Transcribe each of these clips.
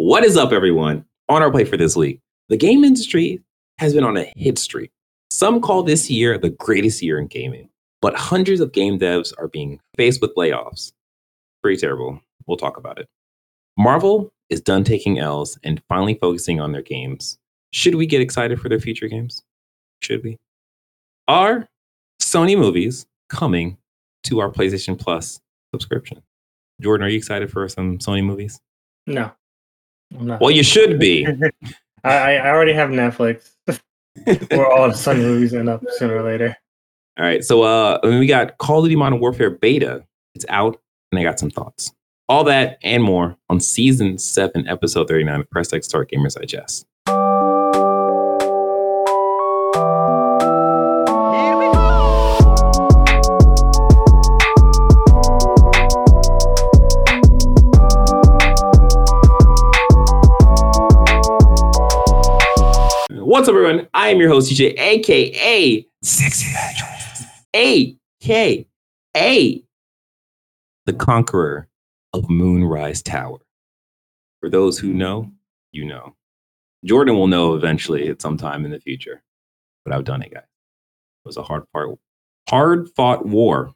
What is up, everyone? On our play for this week, the game industry has been on a hit streak. Some call this year the greatest year in gaming, but hundreds of game devs are being faced with layoffs. Pretty terrible. We'll talk about it. Marvel is done taking L's and finally focusing on their games. Should we get excited for their future games? Should we? Are Sony movies coming to our PlayStation Plus subscription? Jordan, are you excited for some Sony movies? No. Well, you should be. I, I already have Netflix. Where all the sudden movies end up sooner or later. All right. So uh we got Call of Duty Modern Warfare beta. It's out, and I got some thoughts. All that and more on season seven, episode 39 of Press X Start Gamers Digest. What's up, everyone? I am your host, DJ, aka Sexy aka the conqueror of Moonrise Tower. For those who know, you know. Jordan will know eventually at some time in the future. But I've done it, guys. It was a hard part, hard fought war.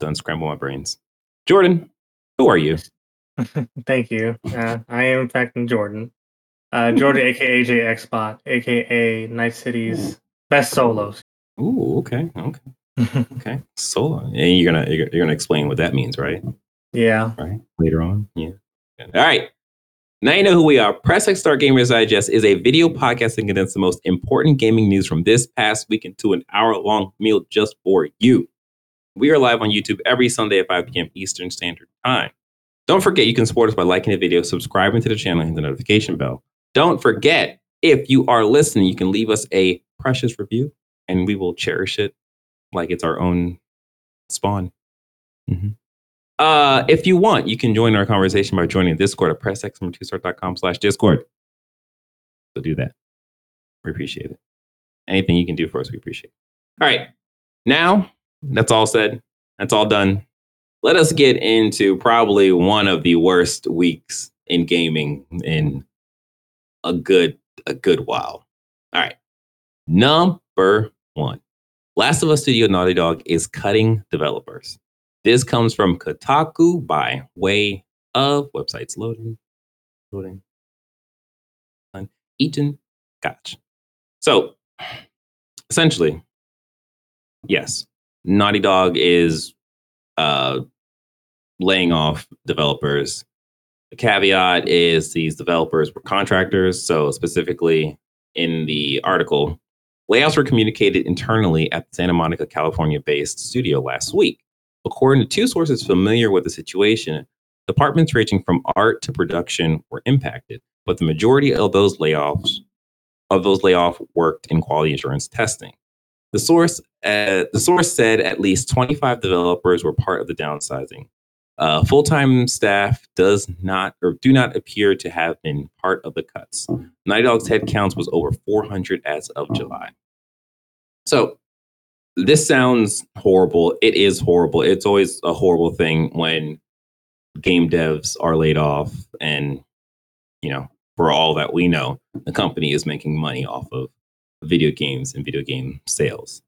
Done scramble my brains. Jordan, who are you? Thank you. Uh, I am in fact Jordan. Uh, Jordan, aka JXBot, aka Night City's best solos. Ooh, okay, okay, okay. Solo. And you're gonna you're, you're gonna explain what that means, right? yeah. right? Later on. Yeah. All right. Now you know who we are. Press X Start Gamers Digest is a video podcast that condenses the most important gaming news from this past week into an hour long meal just for you. We are live on YouTube every Sunday at 5 p.m. Eastern Standard Time. Don't forget you can support us by liking the video, subscribing to the channel, and the notification bell. Don't forget, if you are listening, you can leave us a precious review and we will cherish it like it's our own spawn. Mhm. Uh, if you want, you can join our conversation by joining Discord at pressxnumber2start.com slash Discord. So do that. We appreciate it. Anything you can do for us, we appreciate. All right. Now, that's all said. That's all done. Let us get into probably one of the worst weeks in gaming in a good a good while. All right. Number one. Last of Us Studio Naughty Dog is cutting developers. This comes from Kotaku by way of websites loading, loading, on Ethan Gach. So essentially, yes, Naughty Dog is uh, laying off developers. The caveat is these developers were contractors. So specifically in the article, layoffs were communicated internally at the Santa Monica, California-based studio last week. According to two sources familiar with the situation, departments ranging from art to production were impacted, but the majority of those layoffs of those layoff worked in quality assurance testing. The source uh, the source said at least 25 developers were part of the downsizing. Uh, full-time staff does not or do not appear to have been part of the cuts. Naughty Dog's headcounts was over 400 as of July. So this sounds horrible. It is horrible. It's always a horrible thing when game devs are laid off and you know, for all that we know, the company is making money off of video games and video game sales.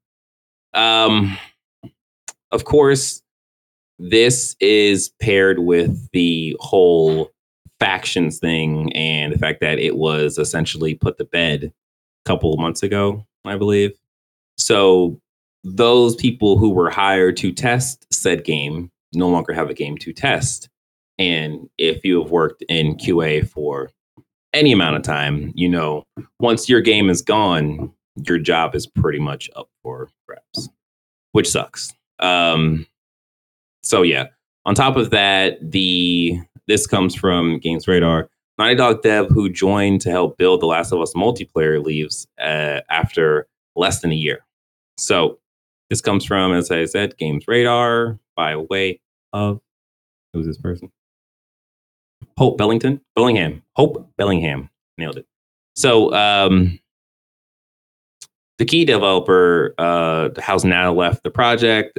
Um of course, this is paired with the whole factions thing and the fact that it was essentially put to bed a couple of months ago, I believe. So those people who were hired to test said game no longer have a game to test. And if you have worked in QA for any amount of time, you know, once your game is gone, your job is pretty much up for grabs, which sucks. Um, so yeah. On top of that, the this comes from Games Radar. Naughty Dog dev who joined to help build The Last of Us multiplayer leaves uh, after less than a year. So this comes from, as I said, Games Radar by way of who's this person? Hope Bellington, Bellingham, Hope Bellingham, nailed it. So um, the key developer uh, has now left the project.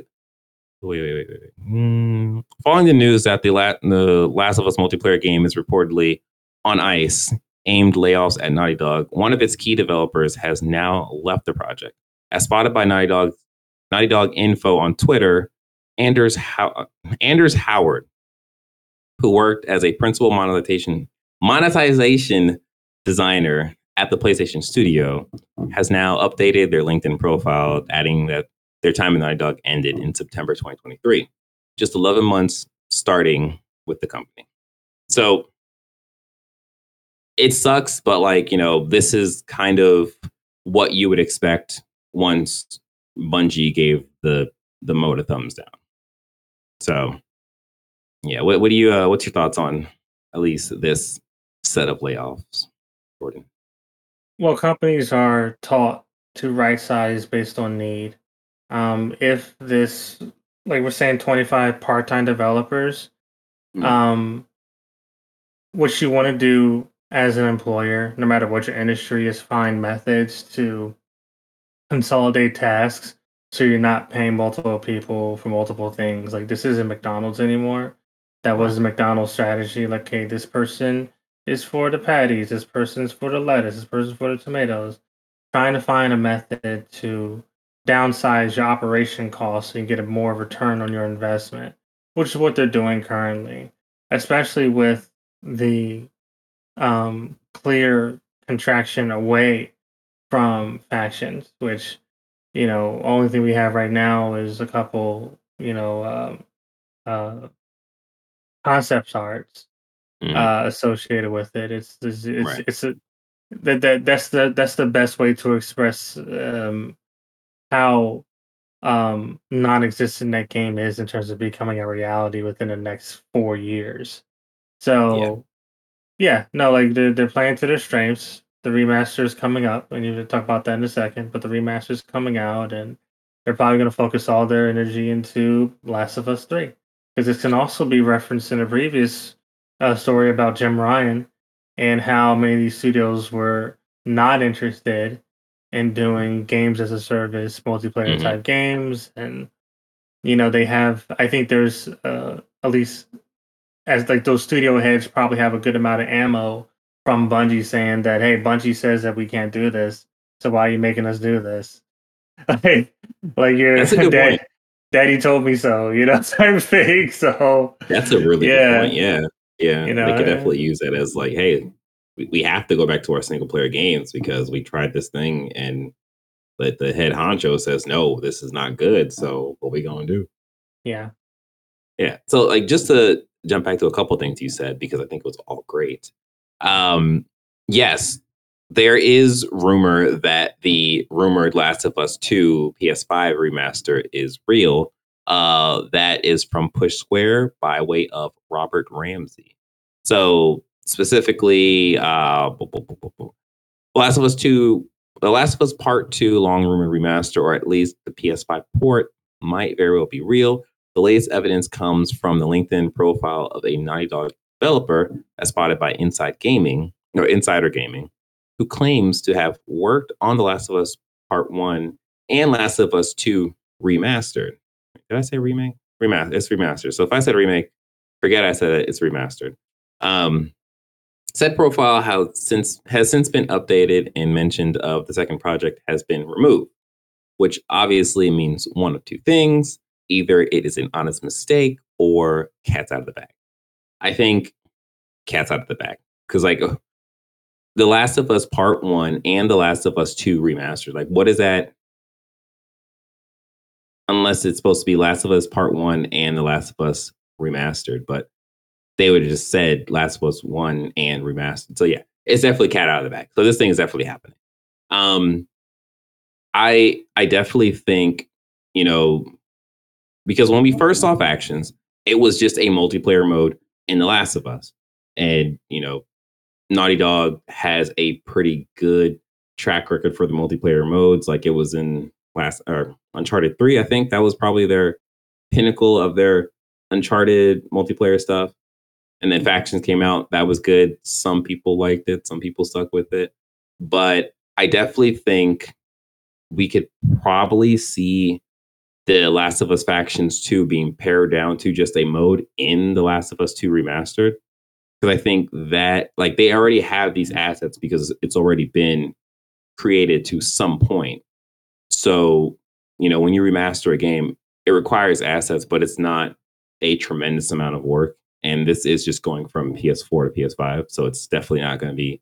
Wait, wait, wait, wait. Mm, following the news that the, La- the Last of Us multiplayer game is reportedly on ice aimed layoffs at Naughty Dog, one of its key developers has now left the project. As spotted by Naughty Dog, Naughty Dog Info on Twitter, Anders, How- Anders Howard, who worked as a principal monetization monetization designer at the PlayStation Studio, has now updated their LinkedIn profile, adding that their time in Naughty Dog ended in September 2023, just 11 months starting with the company. So it sucks, but like, you know, this is kind of what you would expect once Bungie gave the the mode a thumbs down. So yeah, what, what do you uh, what's your thoughts on at least this set of layoffs, Jordan? Well, companies are taught to right size based on need. Um, if this, like we're saying, 25 part time developers, Mm. um, what you want to do as an employer, no matter what your industry, is find methods to consolidate tasks so you're not paying multiple people for multiple things. Like this isn't McDonald's anymore. That was the McDonald's strategy. Like, hey, this person is for the patties, this person's for the lettuce, this person's for the tomatoes. Trying to find a method to downsize your operation costs and get a more return on your investment, which is what they're doing currently, especially with the um, clear contraction away from factions, which you know, only thing we have right now is a couple, you know, um, uh, concept arts Mhm. uh, associated with it. It's it's it's, Right. it's a that, that that's the that's the best way to express um, how um, non-existent that game is in terms of becoming a reality within the next four years. So, yeah, no, like they're they're playing to their strengths. The remaster is coming up, and need to talk about that in a second. But the remaster is coming out, and they're probably going to focus all their energy into Last of Us Three because this can also be referenced in a previous uh, story about Jim Ryan and how many of these studios were not interested in doing games as a service, multiplayer Mhm. type games, and you know they have. I think there's uh, at least as like those studio heads probably have a good amount of ammo from Bungie saying that hey, Bungie says that we can't do this, so why are you making us do this? like, like your That's a good dad, point. daddy told me so, you know, type of thing. So That's a really Yeah. good point. Yeah. Yeah. You know, they could definitely use that as like, hey, we, we have to go back to our single player games because we tried this thing and but the head honcho says, no, this is not good. So what we gonna do? yeah, Yeah. So like just to jump back to a couple things you said because I think it was all great. Um, yes, there is rumor that the rumored Last of Us 2 PS5 remaster is real. Uh, that is from Push Square by way of Robert Ramsey. So specifically, uh, Last of Us 2, The Last of Us Part 2 long rumored remaster, or at least the PS5 port, might very well be real. The latest evidence comes from the LinkedIn profile of a Naughty Dog developer, as spotted by Inside Gaming or Insider Gaming, who claims to have worked on The Last of Us Part One and Last of Us Two remastered. Did I say remake? Remaster. It's remastered. So if I said remake, forget I said it. It's remastered. Um, said profile has since has since been updated and mentioned of the second project has been removed, which obviously means one of two things either it is an honest mistake or cat's out of the bag. I think cat's out of the bag because like uh, the Last of Us Part One and the Last of Us Two remastered, like what is that? Unless it's supposed to be Last of Us Part One and the Last of Us remastered, but they would have just said Last of Us One and remastered. So yeah, it's definitely cat out of the bag. So this thing is definitely happening. Um, I I definitely think you know because when we first saw factions, it was just a multiplayer mode in The Last of Us. And, you know, Naughty Dog has a pretty good track record for the multiplayer modes. Like it was in last or Uncharted 3, I think that was probably their pinnacle of their Uncharted multiplayer stuff. And then factions came out. That was good. Some people liked it, some people stuck with it. But I definitely think we could probably see the Last of Us Factions 2 being pared down to just a mode in The Last of Us 2 Remastered. because I think that like they already have these assets because it's already been created to some point. So, you know, when you remaster a game, it requires assets, but it's not a tremendous amount of work. And this is just going from PS4 to PS5. So it's definitely not going to be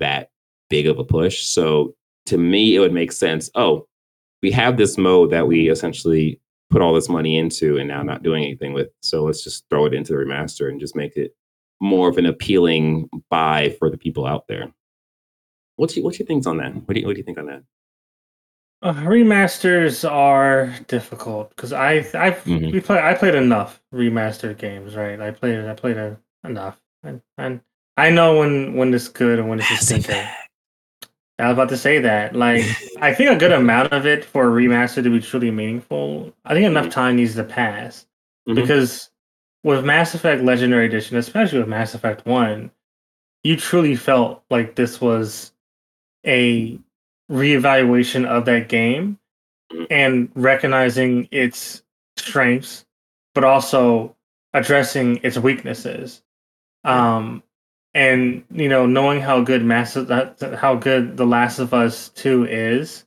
that big of a push. So to me, it would make sense. Oh, we have this mode that we essentially put all this money into and now not doing anything with. So let's just throw it into the remaster and just make it more of an appealing buy for the people out there. What's your, what's your things on that? What do you, what do you think on that? Uh, remasters are difficult because I I've Mhm. we play I played enough remastered games, right? I played I played a, enough, and, and I know when when it's good and when it's a stinker. I was about to say that. Like, I think a good amount of it for a remaster to be truly meaningful. I think enough Mhm. time needs to pass Mhm. because with Mass Effect Legendary Edition, especially with Mass Effect One, you truly felt like this was a reevaluation of that game Mhm. and recognizing its strengths, but also addressing its weaknesses. Um, and you know, knowing how good Mass how good The Last of Us Two is,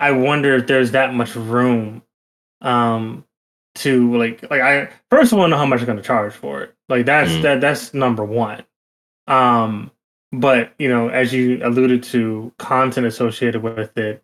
I wonder if there's that much room um to like like I first I want to know how much they're going to charge for it. Like that's Mm. that that's number one. Um, but you know, as you alluded to, content associated with it,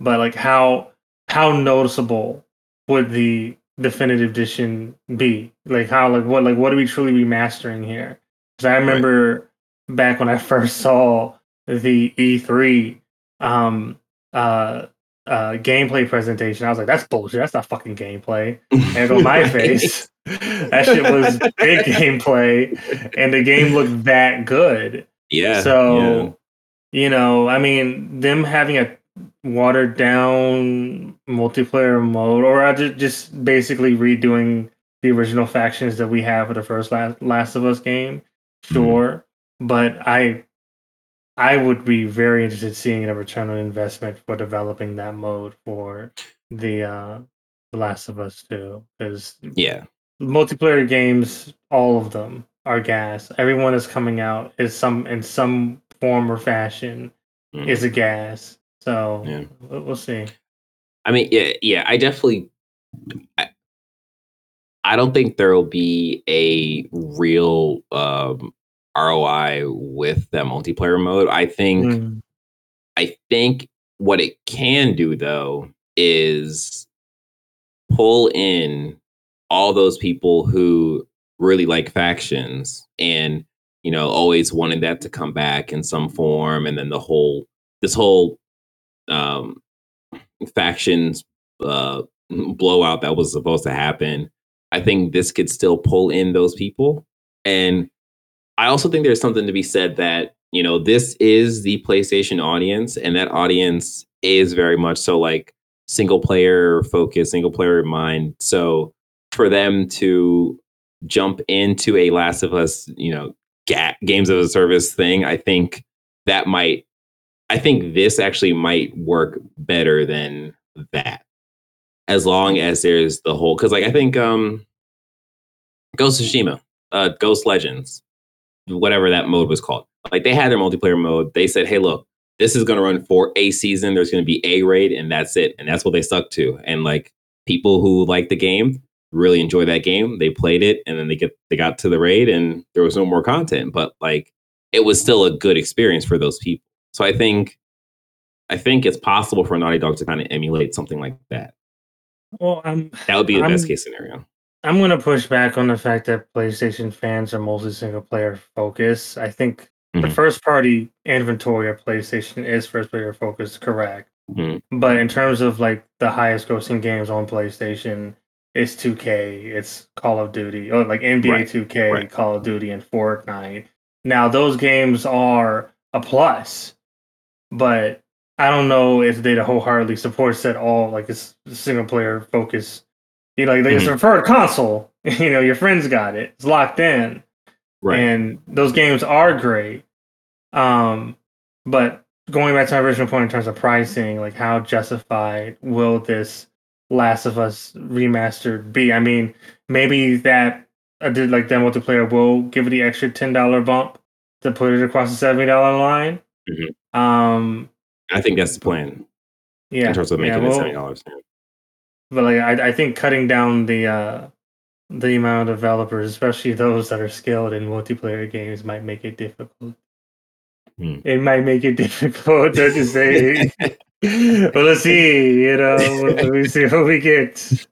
but like how how noticeable would the definitive edition be? Like how like what like what are we truly remastering here? Because I remember back when I first saw the E3 um uh uh gameplay presentation, I was like, that's bullshit. That's not fucking gameplay. And on my face, that shit was big gameplay, and the game looked that good. Yeah. So, you know, I mean, them having a watered down multiplayer mode, or just basically redoing the original factions that we have for the first Last, Last of Us game, sure. But I, I would be very interested in seeing a return on investment for developing that mode for the uh, Last of Us Two, because yeah. multiplayer games, all of them are gas. Everyone is coming out is some in some form or fashion Mhm. is a gas. So Yeah. we'll, we'll see. I mean, yeah, yeah. I definitely. I, I don't think there will be a real um, ROI with that multiplayer mode. I think. Mm. I think what it can do though is pull in all those people who really like factions and you know always wanted that to come back in some form. And then the whole this whole um factions uh blowout that was supposed to happen i think this could still pull in those people. And i also think there's something to be said that you know this is the playstation audience and that audience is very much so like single player focus single player mind. So for them to jump into a last of us you know ga- games of a service thing i think that might i think this actually might work better than that. As long as there's the whole because like i think um ghost of tsushima uh ghost legends whatever that mode was called like they had their multiplayer mode. They said hey look this is going to run for a season. There's going to be a raid and that's it. And that's what they stuck to. And like people who like the game really enjoy that game they played it and then they get they got to the raid and there was no more content but like it was still a good experience for those people so i think i think it's possible for naughty dog to kind of emulate something like that Well, I'm that would be the I'm- best case scenario I'm gonna push back on the fact that PlayStation fans are mostly single player focused. I think the Mhm. first party inventory of PlayStation is first player focused, correct? Mhm. But in terms of like the highest grossing games on PlayStation, it's 2K, it's Call of Duty, or like NBA Right, 2K, right. Call of Duty, and Fortnite. Now those games are a plus, but I don't know if they wholeheartedly supports that all like it's single player focus. You know, like it's Mhm. a preferred console. You know, your friends got it. It's locked in right and those games are great. Um, but going back to my original point in terms of pricing, like how justified will this Last of Us remastered be? I mean, maybe that I did like that multiplayer will give it the extra ten dollar bump to put it across the seventy dollar line. Mhm. Um, I think that's the plan yeah, in terms of yeah, making it seventy dollars. But like, I, I think cutting down the uh, the amount of developers, especially those that are skilled in multiplayer games, might make it difficult. Hmm. It might make it difficult to say. well, let's see. You know, let me see what we get.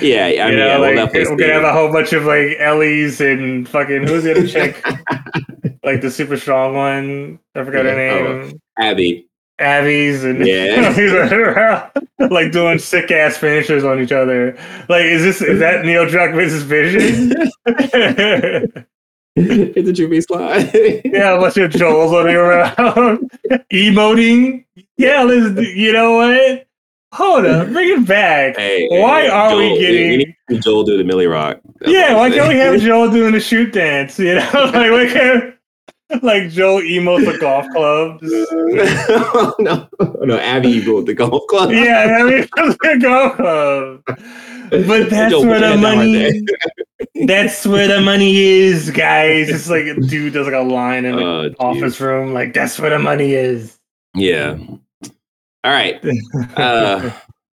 Yeah, I you mean, know, yeah, we'll we're gonna have a whole bunch of like Ellie's and fucking who's the other chick? like the super strong one. I forgot her Yeah, oh. name. Abby. Abby's and Yeah. like doing sick ass finishers on each other. Like, is this is that Neil Druckmann's vision? it's a true slide. yeah, a bunch of Joels running around, emoting. Yeah, let's. You know what? Hold up, bring it back. Hey, Why hey, are we Joel- getting- need Joel do the Millie Rock? That's yeah, why I'm can't we have Joel doing the shoot dance? You know, like why can't like Joel emotes the golf club? Just- no, no, Abby, you go with the golf club. yeah, I mean, the golf club. But that's Joel, where the your head down right money. That's where the money is, guys. It's like a dude does like a line in the geez. Oh, office room. Like that's where the money is. Yeah. All right. Uh,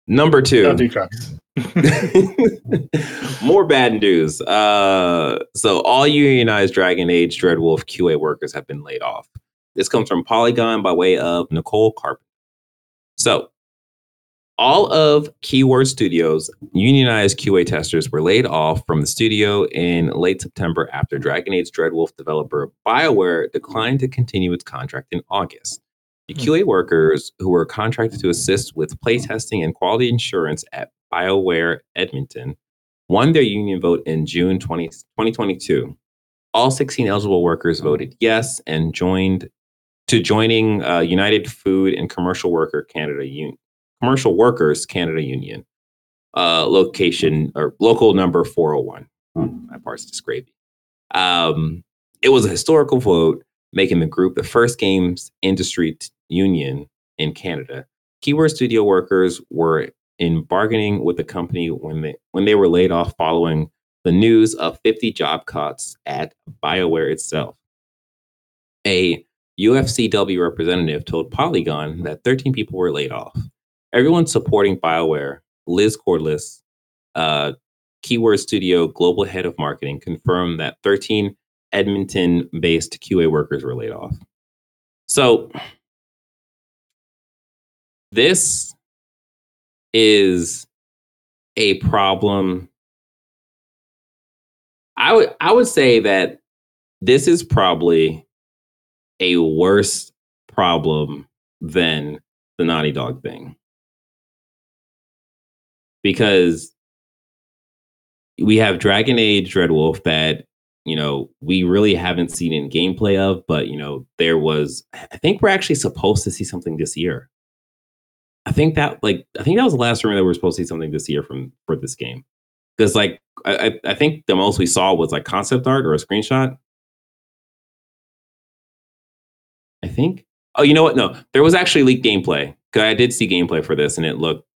number two. Don't do drugs. More bad news. Uh, so all unionized Dragon Age Dreadwolf QA workers have been laid off. This comes from Polygon by way of Nicole Carpenter. So all of Keyword Studios unionized QA testers were laid off from the studio in late September after Dragon Age Dreadwolf developer BioWare declined to continue its contract in August. The Hmm. QA workers who were contracted to assist with playtesting and quality assurance at BioWare Edmonton won their union vote in June 20, 2022. All 16 eligible workers voted yes and joined to joining uh, United Food and Commercial Worker Canada Union, Commercial Workers Canada Union, uh, location or local number 401. My part's just gravy. Um, it was a historical vote, making the group the first games industry t- union in Canada. Keyword studio workers were in bargaining with the company when they when they were laid off following the news of 50 job cuts at BioWare itself. A UFCW representative told Polygon that 13 people were laid off. Everyone supporting BioWare, Liz Cordless, uh, Keyword Studio global head of marketing, confirmed that 13 Edmonton based QA workers were laid off. So, this is a problem. I would I would say that this is probably a worse problem than the Naughty Dog thing. Because we have Dragon Age Dreadwolf that, you know, we really haven't seen in gameplay of, but, you know, there was, I think we're actually supposed to see something this year. I think that, like, I think that was the last rumor that we are supposed to see something this year from for this game. Because, like, I, I think the most we saw was like concept art or a screenshot. I think. Oh, you know what? No, there was actually leaked gameplay. Cause I did see gameplay for this, and it looked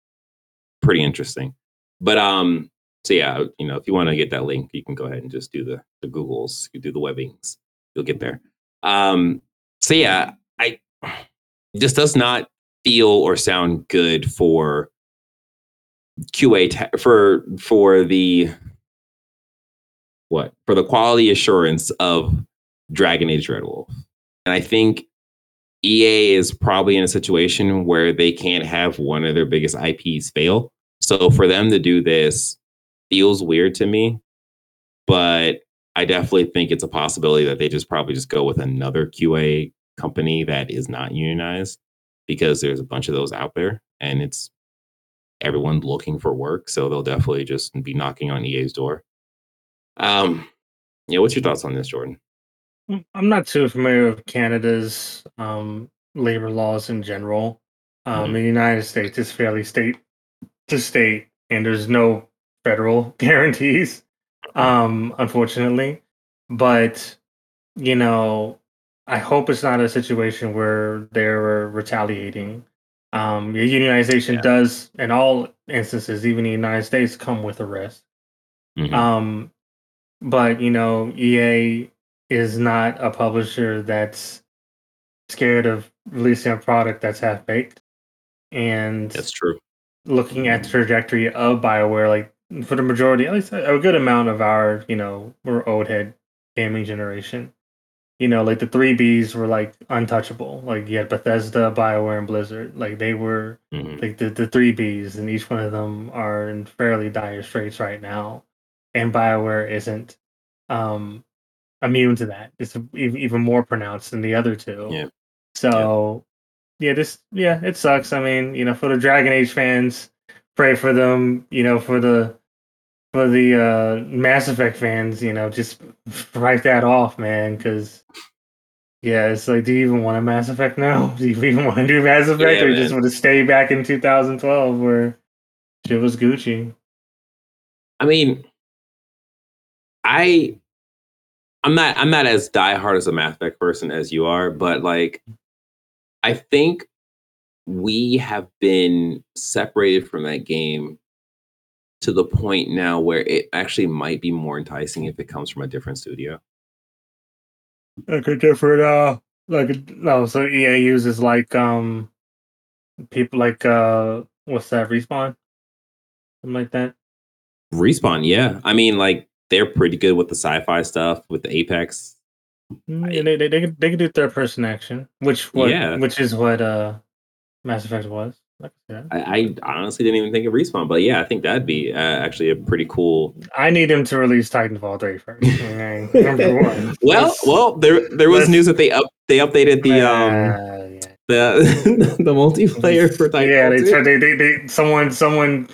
pretty interesting. But um, so yeah, you know, if you want to get that link, you can go ahead and just do the the Googles, you do the webbings, you'll get there. Um, so yeah, I this does not feel or sound good for QA te- for for the what for the quality assurance of Dragon Age Dreadwolf. And I think EA is probably in a situation where they can't have one of their biggest IPs fail. So for them to do this feels weird to me, but I definitely think it's a possibility that they just probably just go with another QA company that is not unionized because there's a bunch of those out there and it's everyone looking for work. So they'll definitely just be knocking on EA's door. Um, yeah, what's your thoughts on this, Jordan? I'm not too familiar with Canada's um, labor laws in general. Um, Mhm. The United States is fairly state to state, and there's no federal guarantees, um, unfortunately. But you know, I hope it's not a situation where they're retaliating. Um, unionization Yeah. does, in all instances, even in the United States, come with a risk. Mhm. Um, but you know, EA is not a publisher that's scared of releasing a product that's half baked. And That's true. looking at the trajectory of Bioware, like for the majority, at least a good amount of our, you know, we're old head gaming generation. You know, like the three Bs were like untouchable. Like you had Bethesda, Bioware, and Blizzard. Like they were Mhm. like the, the three Bs, and each one of them are in fairly dire straits right now. And Bioware isn't um immune to that. It's ev- even more pronounced than the other two. Yeah. So yeah, this yeah, it sucks. I mean, you know, for the Dragon Age fans, pray for them. You know, for the for the uh Mass Effect fans, you know, just write that off, man. Because yeah, it's like, do you even want a Mass Effect now? Do you even want to do Mass Effect, Yeah, or you just man. want to stay back in 2012 where shit was Gucci? I mean, I I'm not I'm not as diehard as a Mass Effect person as you are, but like I think we have been separated from that game to the point now where it actually might be more enticing if it comes from a different studio. Like a different, uh, like no. So EA uses like um, people like uh, what's that? Respawn, something like that. Respawn, yeah. I mean, like they're pretty good with the sci-fi stuff with the Apex. Mm, yeah, they, they, they, could, they could do third person action, which what Yeah. which is what uh Mass Effect was. Like I. I, honestly didn't even think of Respawn, but yeah, I think that'd be uh, actually a pretty cool. I need him to release Titanfall 3 first. Okay, Number one. Well, Let's- well, there there was news that they up they updated the um Uh, yeah. the the multiplayer for Titanfall. yeah, they, 2. tried, they, they, they, someone, someone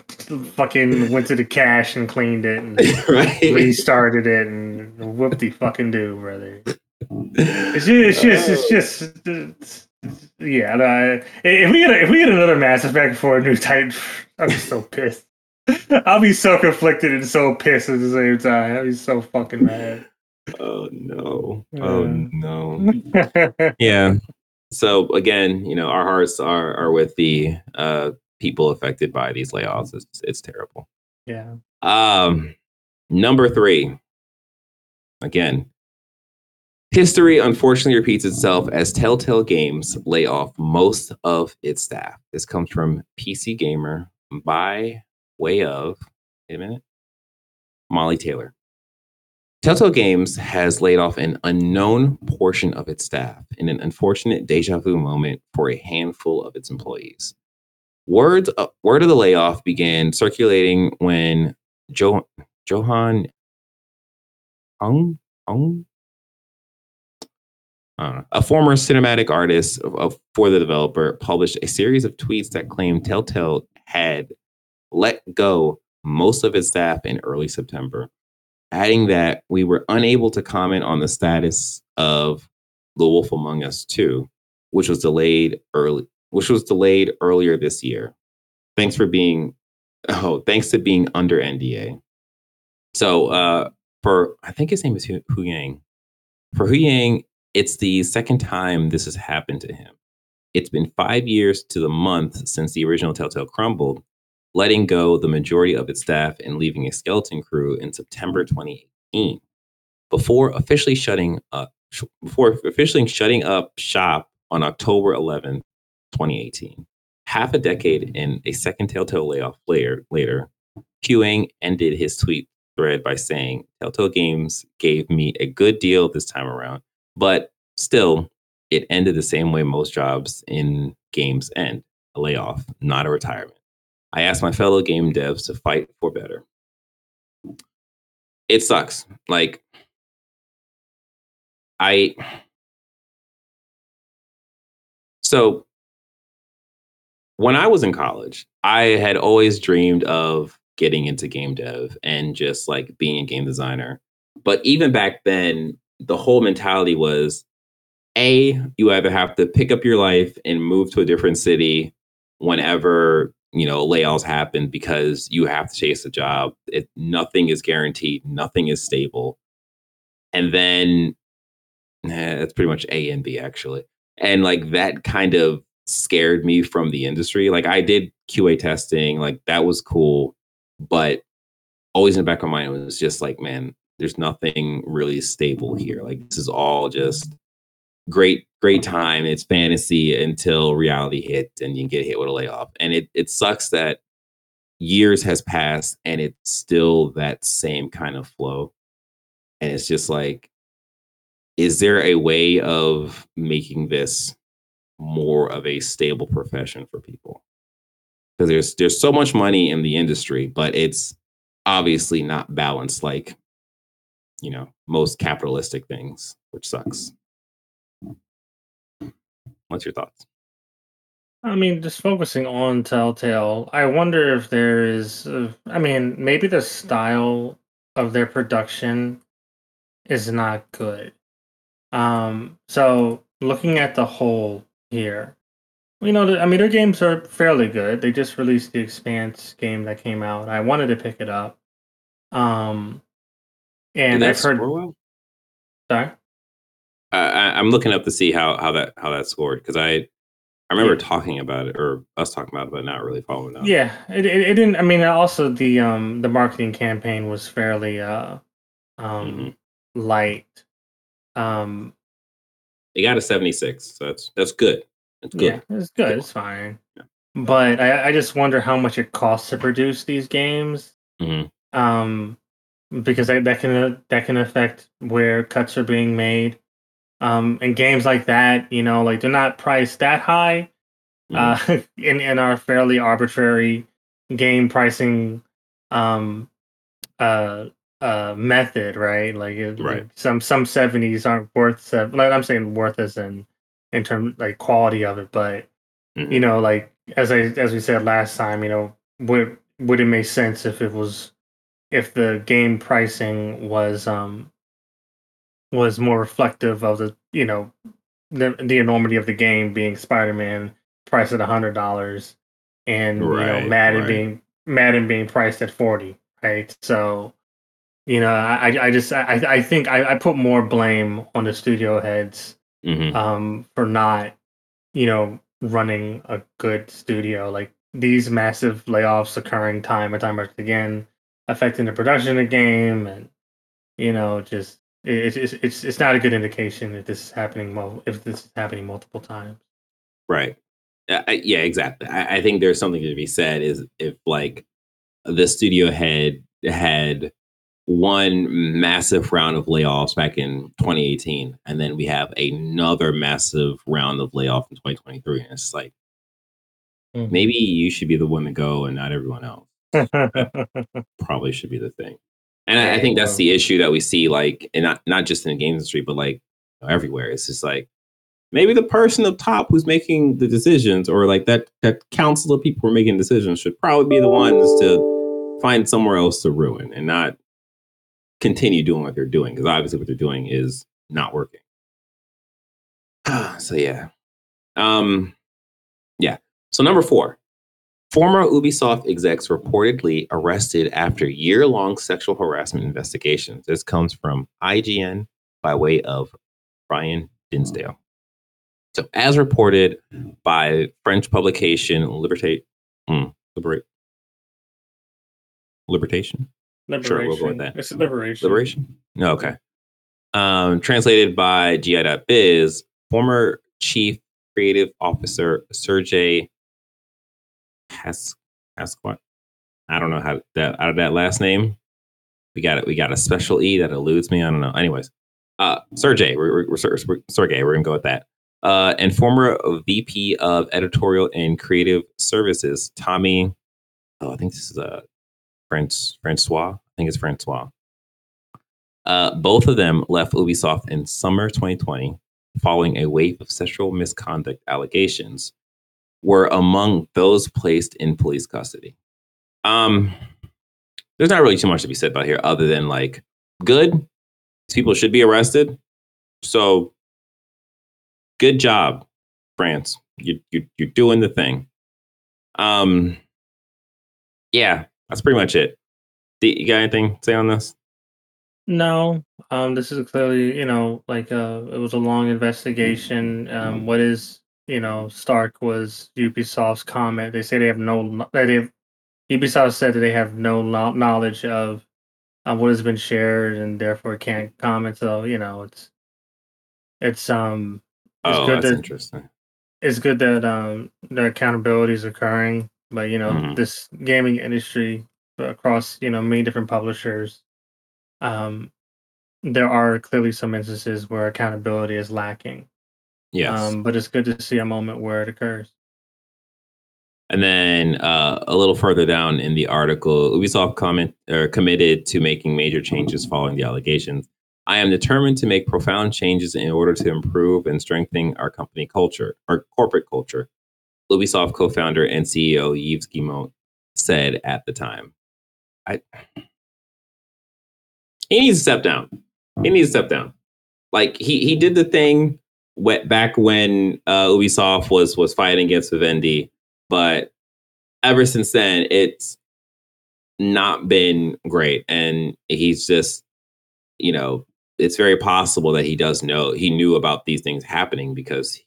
fucking went to the cache and cleaned it and right. restarted it and whoop the fucking do, brother. It's just, it's just, it's just, it's- yeah. no, if we get, a, if we get another Mass Effect for a new Titan, I'm be so pissed. I'll be so conflicted and so pissed at the same time. I'll be so fucking mad. Oh no! Oh no! Yeah. So again, you know, our hearts are are with the uh people affected by these layoffs. It's it's terrible. yeah. Um, number three. Again, history unfortunately repeats itself as Telltale Games lay off most of its staff. This comes from PC Gamer by way of wait a minute, Mollie Taylor. Telltale Games has laid off an unknown portion of its staff in an unfortunate deja vu moment for a handful of its employees. Word, uh, word of the layoff began circulating when jo- Johan Hung, Hung? I a former cinematic artist of, of- for the developer, published a series of tweets that claimed Telltale had let go most of its staff in early September, adding that we were unable to comment on the status of The Wolf Among Us 2, which was delayed early, which was delayed earlier this year. Thanks for being, oh, thanks to being under NDA. So, uh, for I think his name is Hu Hu Yang. For Hu Yang, it's the second time this has happened to him. It's been five years to the month since the original Telltale crumbled, letting go the majority of its staff and leaving a skeleton crew in September 2018. Before officially shutting up, before officially shutting up shop on October 11th, 2018. Half a decade and a second Telltale layoff later, later Qing ended his tweet thread by saying, Telltale Games gave me a good deal this time around, but still, it ended the same way most jobs in games end a layoff, not a retirement. I asked my fellow game devs to fight for better. It sucks. Like, I. So, when I was in college, I had always dreamed of getting into game dev and just like being a game designer. But even back then, the whole mentality was A, you either have to pick up your life and move to a different city whenever, you know, layoffs happen because you have to chase a job. It, nothing is guaranteed, nothing is stable. And then eh, that's pretty much A and B actually. And like that kind of scared me from the industry. Like I did QA testing, like that was cool, but always in the back of my mind was just like, man, there's nothing really stable here. Like this is all just great, great time. It's fantasy until reality hits and you get hit with a layoff. And it it sucks that years has passed and it's still that same kind of flow. And it's just like, is there a way of making this more of a stable profession for people? Because there's there's so much money in the industry, but it's obviously not balanced like you know most capitalistic things, which sucks. What's your thoughts? I mean, just focusing on Telltale, I wonder if there is. Uh, I mean, maybe the style of their production is not good. Um, so looking at the whole here, you know, I mean, their games are fairly good. They just released the Expanse game that came out. I wanted to pick it up. Um, and I've heard. Well? Sorry. I, I'm looking up to see how how that how that scored because I I remember yeah. talking about it or us talking about it, but not really following up. Yeah, it, it, it, didn't. I mean, also the um the marketing campaign was fairly uh um mm-hmm. light. Um, they got a seventy six, so that's that's good. It's good. Yeah, it's good. It's fine. Yeah. But I, I just wonder how much it costs to produce these games. Mm-hmm. Um, because that, that can that can affect where cuts are being made. Um, and games like that, you know, like they're not priced that high mm. uh, in in our fairly arbitrary game pricing um, uh, uh, method, right? Like, right. some some seventies aren't worth seven. Like I'm saying worth as in in terms like quality of it, but mm. you know, like as I as we said last time, you know, would would it make sense if it was if the game pricing was um was more reflective of the you know the, the enormity of the game being Spider-Man priced at a hundred dollars and right, you know Madden right. being Madden being priced at forty, right? So you know I I just I I think I, I put more blame on the studio heads mm-hmm. um for not you know running a good studio like these massive layoffs occurring time and time again affecting the production of the game and you know just it's it's it's it's not a good indication that this is happening. Well, if this is happening multiple times, right? Uh, yeah, exactly. I, I think there's something to be said. Is if like the studio head had one massive round of layoffs back in 2018, and then we have another massive round of layoff in 2023, and it's like mm-hmm. maybe you should be the one to go and not everyone else. probably should be the thing. And I, I think that's the issue that we see, like, and not not just in the game industry, but like everywhere. It's just like maybe the person up top who's making the decisions, or like that that council of people who are making decisions, should probably be the ones to find somewhere else to ruin and not continue doing what they're doing because obviously what they're doing is not working. so yeah, um, yeah. So number four, Former Ubisoft execs reportedly arrested after year long sexual harassment investigations. This comes from IGN by way of Ryan Dinsdale. So, as reported by French publication Libertate, mm, Liberate, Libertation? Liberation. Sure, we'll go with that. It's Liberation. Liberation? No, okay. Um, translated by GI.biz, former chief creative officer Sergey Has. I don't know how that out of that last name. We got it. We got a special e that eludes me. I don't know. Anyways, uh, Sergey. We're, we're, we're Sergey. We're gonna go with that. Uh, and former VP of Editorial and Creative Services, Tommy. Oh, I think this is a uh, French Francois. I think it's Francois. Uh, both of them left Ubisoft in summer 2020 following a wave of sexual misconduct allegations were among those placed in police custody. Um, there's not really too much to be said about here other than like, good, people should be arrested. So, good job, France. You, you, you're doing the thing. Um, yeah, that's pretty much it. You got anything to say on this? No, um, this is clearly, you know, like uh, it was a long investigation. Um, what is you know, Stark was Ubisoft's comment. They say they have no that they have, Ubisoft said that they have no knowledge of on what has been shared and therefore can't comment. So you know, it's it's um it's Oh, good that's that interesting. it's good that um the accountability is occurring. But you know, Mhm. this gaming industry across you know many different publishers, um, there are clearly some instances where accountability is lacking. Yes. Um, but it's good to see a moment where it occurs. And then uh, a little further down in the article, Ubisoft comment or committed to making major changes following the allegations. I am determined to make profound changes in order to improve and strengthen our company culture, our corporate culture. Ubisoft co-founder and CEO Yves Guillemot said at the time. I he needs to step down. He needs to step down. Like he he did the thing wh- back when uh, Ubisoft was was fighting against Vivendi but ever since then it's not been great. And he's just you know it's very possible that he does know he knew about these things happening because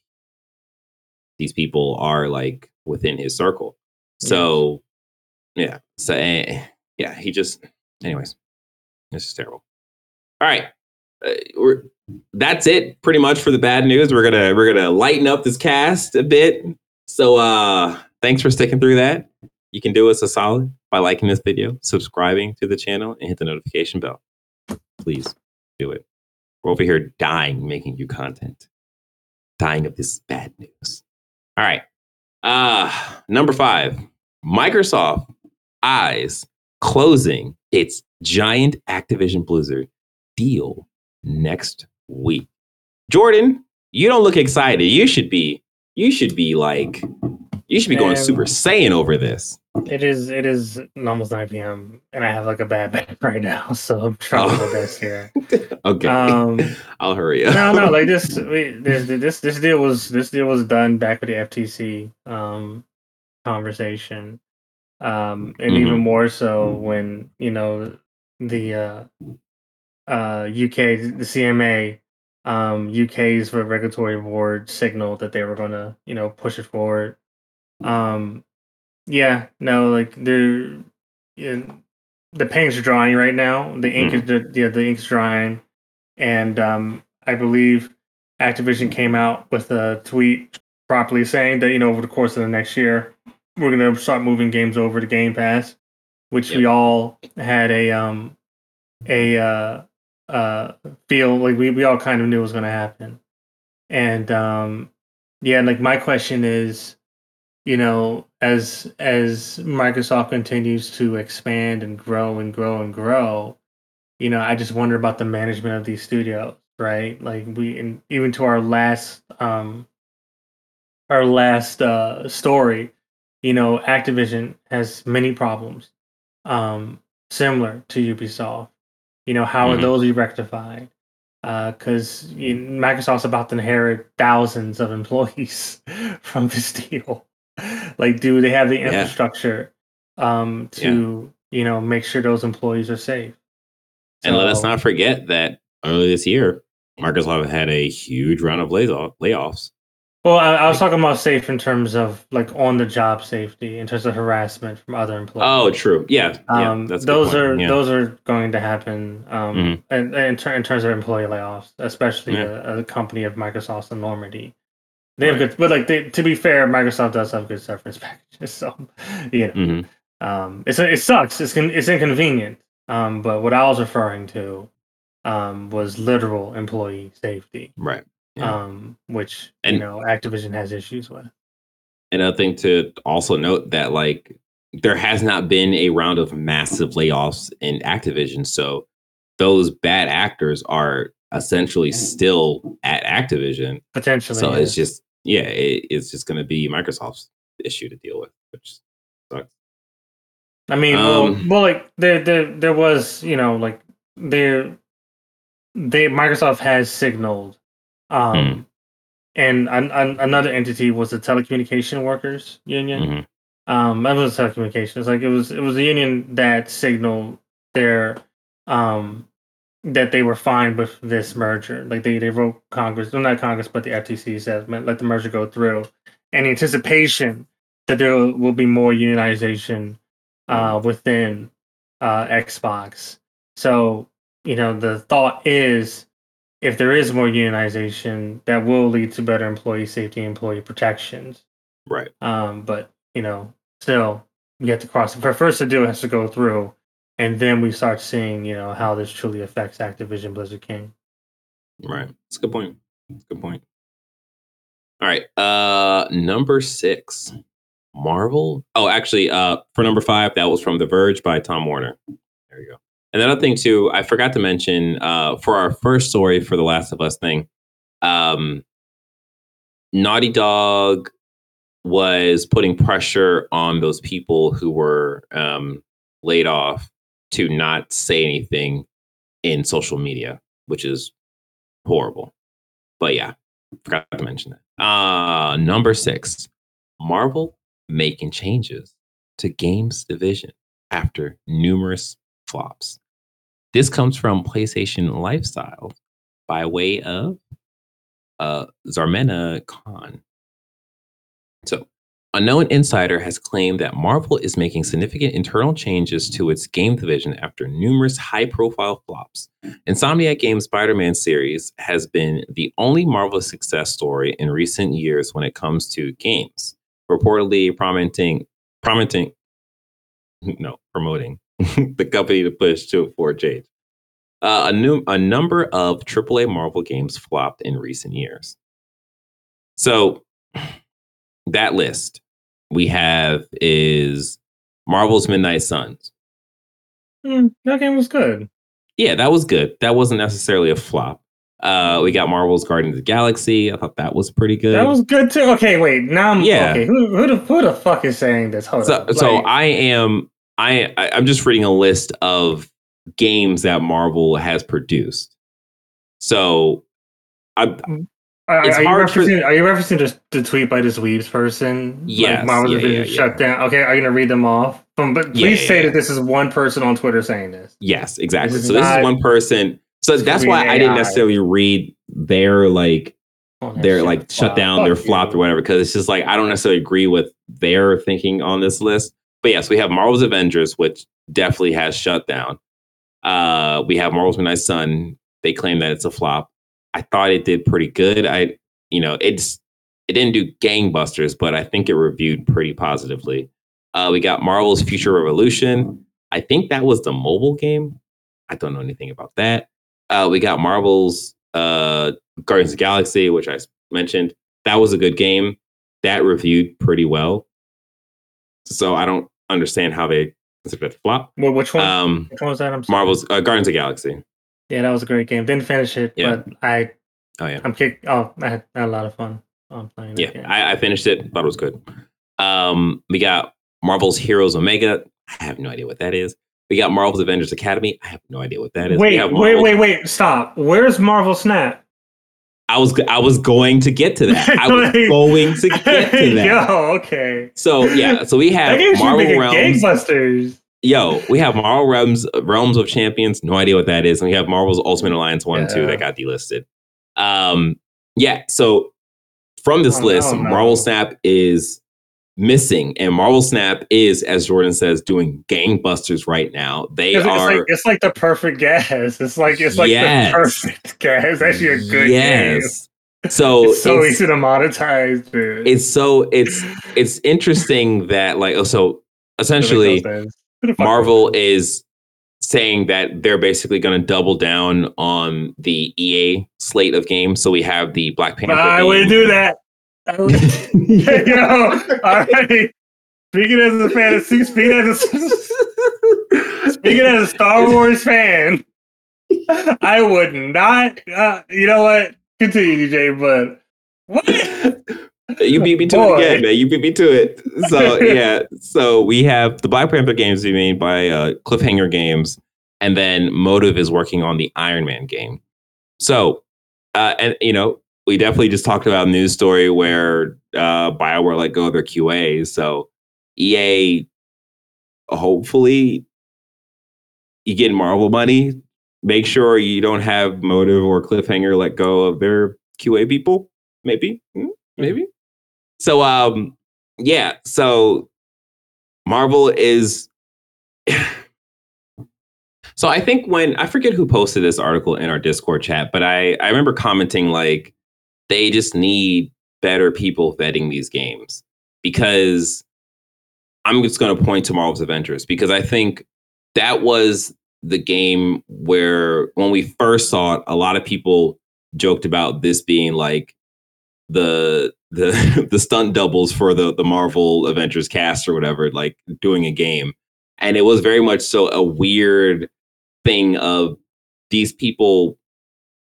these people are like within his circle. So yeah. So eh, yeah he just anyways this is terrible. All right we're that's it pretty much for the bad news we're gonna we're gonna lighten up this cast a bit so uh thanks for sticking through that. You can do us a solid by liking this video, subscribing to the channel, and hit the notification bell. Please do it. We're over here dying making you content. Dying of this bad news. All right. Uh number five. Microsoft eyes closing its giant Activision Blizzard deal next week. Jordan, you don't look excited. You should be you should be like you should be going Man. super saiyan over this. It is it is almost 9 p.m. and I have like a bad back right now, so I'm trying Oh. my best here. Okay, Um, I'll hurry up. no, no, like this, we, this, this, this deal was this deal was done back with the FTC um, conversation, um, and Mhm. even more so when you know the uh, uh, UK, the CMA, um, UK's regulatory board signaled that they were going to you know push it forward. Um, yeah, no, like they're in, the paint's drying right now. The ink is the yeah, the ink's drying, and um, I believe Activision came out with a tweet properly saying that you know over the course of the next year we're gonna start moving games over to Game Pass, which we all had a um a uh uh feel like we, we all kind of knew was gonna happen. And um yeah, like my question is, you know, as as Microsoft continues to expand and grow and grow and grow, you know, I just wonder about the management of these studios, right? Like we and even to our last um our last uh story, you know, Activision has many problems um similar to Ubisoft. You know, how are Mhm. those be rectified? Because Microsoft's about to inherit thousands of employees from this deal. like, do they have the Yeah. infrastructure um, to you know make sure those employees are safe? And let us not forget that earlier this year, Microsoft had a huge round of layoffs. Well, I, I was talking about safe in terms of like on the job safety, in terms of harassment from other employees. Oh, true. Yeah, yeah um, that's those are yeah. those are going to happen um, Mhm. in, in, ter- in terms of employee layoffs, especially Yeah. a, a company of Microsoft's Normandy, They have good, but like they, to be fair, Microsoft does have good severance packages. So, you know, Mhm. um, it's it sucks. It's it's inconvenient. Um, but what I was referring to um, was literal employee safety, Right. Yeah. um, which And- you know Activision has issues with. Another thing to also note that like there has not been a round of massive layoffs in Activision, so those bad actors are essentially still at Activision. Potentially, So yeah. it's just yeah, it, it's just going to be Microsoft's issue to deal with, which sucks. I mean, well, Um, well, like there, there, there was, you know, like there, they Microsoft has signaled, um, Hmm. and an, an, another entity was the telecommunication workers union. Mhm. Um, that was telecommunications. Like it was, it was a union that signaled their, um, that they were fine with this merger. Like they, they wrote Congress, well, not Congress, but the FTC says let the merger go through, in anticipation that there will be more unionization uh, within uh, Xbox. So, you know, the thought is if there is more unionization, that will lead to better employee safety, employee protections. Right. Um, but you know, still, we have to cross. For first, the deal has to go through, and then we start seeing, you know, how this truly affects Activision Blizzard King. Right. That's a good point. That's a good point. All right. Uh, number six, Marvel. Oh, actually, uh, for number five, that was from The Verge by Tom Warren. There you go. And the other thing too, I forgot to mention uh, for our first story for the Last of Us thing, um, Naughty Dog was putting pressure on those people who were um, laid off to not say anything in social media, which is horrible. But yeah, forgot to mention that. Uh, number six, Marvel making changes to games division after numerous flops. This comes from PlayStation Lifestyle by way of uh, Zarmena Khan. So, a known insider has claimed that Marvel is making significant internal changes to its game division after numerous high profile flops. Insomniac Games' Spider Man series has been the only Marvel success story in recent years when it comes to games, reportedly promoting, promoting, no, promoting the company to push to for change. Uh, a, new, a number of AAA Marvel games flopped in recent years. So, that list we have is Marvel's Midnight Suns. Mm, that game was good. Yeah, that was good. That wasn't necessarily a flop. Uh, we got Marvel's Guardians of the Galaxy. I thought that was pretty good. That was good too. Okay, wait. Now I'm Yeah. okay. Who, who, the, who the fuck is saying this? Hold so, on. so I am I I- I'm just reading a list of games that Marvel has produced. So I mm-hmm. are, it's are you hard for- referencing, are you referencing just the tweet by this Weaves person? Yes, Like Marvel yeah, Division yeah, shut down. Okay, are you gonna read them off? But please yeah, say yeah. that this is one person on Twitter saying this. yes, exactly. This So this is one person. So that's why I didn't necessarily read their like Oh, that like shut down, Fuck flopped or whatever. Because it's just like I don't necessarily agree with their thinking on this list. But yes, we have Marvel's Avengers, which definitely has shut down. Uh, we have Marvel's Midnight Sun. They claim that it's a flop. I thought it did pretty good. I, you know, it's it didn't do gangbusters, but I think it reviewed pretty positively. Uh, we got Marvel's Future Revolution. I think that was the mobile game. I don't know anything about that. Uh, we got Marvel's uh, Guardians of Galaxy, which I mentioned. That was a good game. That reviewed pretty well. So I don't understand how they consider it a flop. Well, which one? Um, which one was that? I'm sorry. Marvel's uh, Guardians of the Galaxy. Yeah, that was a great game. Didn't finish it, Yeah. but I Oh yeah, I'm kicked. Oh, I had, a lot of fun on playing. That yeah. I, I finished it. Thought it was good. Um, we got Marvel's Heroes Omega. I have no idea what that is. We got Marvel's Avengers Academy. I have no idea what that is. Wait, wait, wait, wait! Stop. Where's Marvel Snap? I was I was going to get to that. I was Like- going to get to that. Yo, okay. So yeah, so we have Marvel Realms. gangbusters. Yo, we have Marvel Realms Realms of Champions. No idea what that is. And we have Marvel's Ultimate Alliance one and two that got delisted. Um, yeah. So from this Oh, list, no, no. Marvel Snap is missing, and Marvel Snap is, as Jordan says, doing gangbusters right now. They It's, it's are. like it's like the perfect gas. It's like it's like Yes. the perfect gas. It's actually a good game. yes. So It's so it's- easy to monetize, dude. it's so it's it's interesting that like oh, so essentially That makes no sense. Who the fuck Marvel is saying that they're basically going to double down on the EA slate of games. So we have the Black Panther. I game. would do that. I would- Yo, all right. Speaking as a fantasy, speaking as a speaking as a Star Wars fan, I would not. Uh, you know what? Continue, DJ. But what? you beat me to Boy. it again, man. You beat me to it. So yeah. So we have the Black Panther games being made by uh, Cliffhanger Games, and then Motive is working on the Iron Man game. So, uh, and you know, we definitely just talked about a news story where uh, Bioware let go of their QA. So EA, hopefully, you get Marvel money. Make sure you don't have Motive or Cliffhanger let go of their QA people. Maybe, Hmm, maybe. So, um, yeah. So Marvel is. So I think when I forget who posted this article in our Discord chat, but I I remember commenting like they just need better people vetting these games because I'm just going to point to Marvel's Avengers because I think that was the game where when we first saw it, a lot of people joked about this being like the the the stunt doubles for the the Marvel Avengers cast or whatever, like doing a game. And it was very much so a weird thing of these people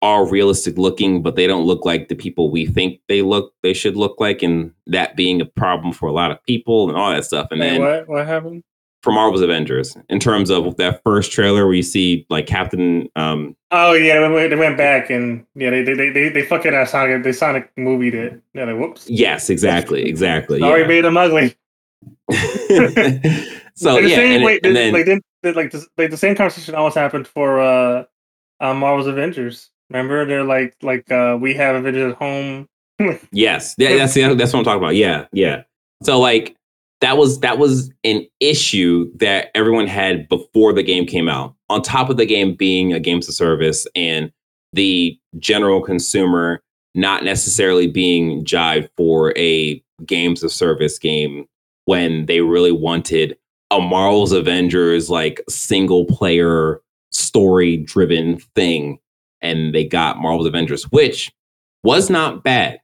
are realistic looking, but they don't look like the people we think they look they should look like, and that being a problem for a lot of people and all that stuff. And Wait, then what what happened? for Marvel's Avengers, in terms of that first trailer where you see like Captain um Oh yeah, they went, back and yeah, they they they they, fucking uh, Sonic they Sonic movie did. Yeah, like whoops. yes, exactly, exactly. Sorry, yeah. made them ugly. so the yeah, same, and, wait, and then like, didn't- like, the, like the same conversation almost happened for uh, uh Marvel's Avengers. Remember, they're like like uh we have Avengers at home. Yes, yeah, that's that's what I'm talking about. Yeah, yeah. So like that was that was an issue that everyone had before the game came out. On top of the game being a games of service and the general consumer not necessarily being jived for a games of service game when they really wanted a Marvel's Avengers like single player story driven thing and they got Marvel's Avengers which was not bad.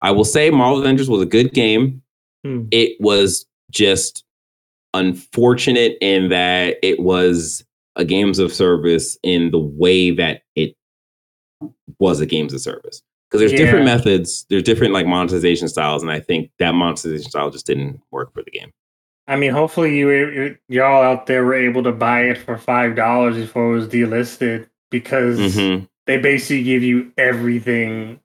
I will say Marvel Avengers was a good game. Hmm. It was just unfortunate in that it was a games of service in the way that it was a games of service. Because there's different methods, there's different like monetization styles, and I think that monetization style just didn't work for the game. I mean, hopefully you, you y'all out there were able to buy it for five dollars before it was delisted because Mhm. they basically give you everything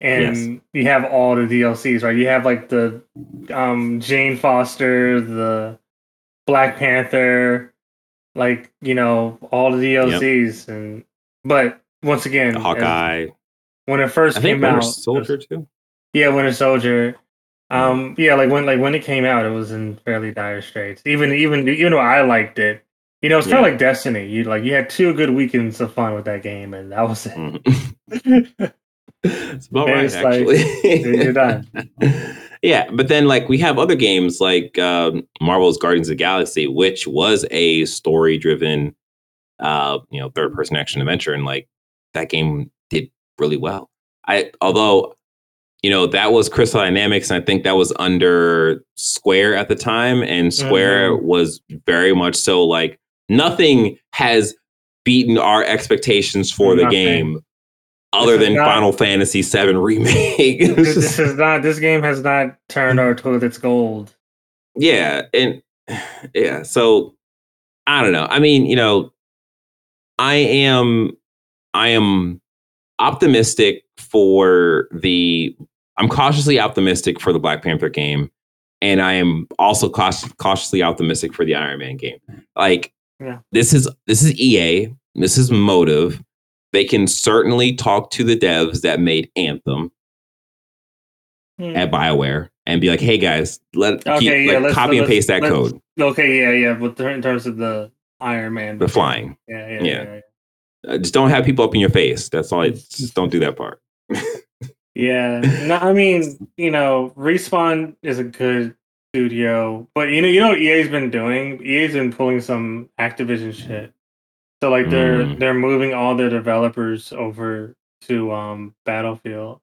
and you have all the DLCs, right? You have like the um Jane Foster, the Black Panther, like, you know, all the DLCs and but once again, Hawkeye, when it first I came Winter out, Soldier too. yeah, Winter Soldier. Um, yeah, like when like when it came out, it was in fairly dire straits. Even even even though I liked it, you know, it's kind of like Destiny. You like you had two good weekends of fun with that game, and that was it. Mhm. it's about And right, it's like, actually. you're done. yeah, but then like we have other games like um, Marvel's Guardians of the Galaxy, which was a story-driven, uh, you know, third-person action adventure, and like that game did really well. I although you know that was Crystal Dynamics, and I think that was under Square at the time, and Square was very much so like nothing has beaten our expectations for the game other This than not- Final Fantasy VII remake. This, this is not this game has not turned our toilets gold. yeah, and yeah, so I don't know. I mean, you know, I am I am optimistic for the I'm cautiously optimistic for the Black Panther game and I am also cautious, cautiously optimistic for the Iron Man game. Like Yeah. this is this is EA, this is Motive. They can certainly talk to the devs that made Anthem Hmm. at BioWare and be like, "Hey guys, let Okay, keep, yeah, like, let's- copy and let's- paste that code, Okay, yeah, yeah, but in terms of the Iron Man, the flying. yeah, yeah, Yeah. yeah, yeah. Uh, just don't have people up in your face. That's all. I, just don't do that part. Yeah, no, I mean, you know, Respawn is a good studio, but you know, you know what EA's been doing? EA's been pulling some Activision shit. So like they're Mm. they're moving all their developers over to um Battlefield.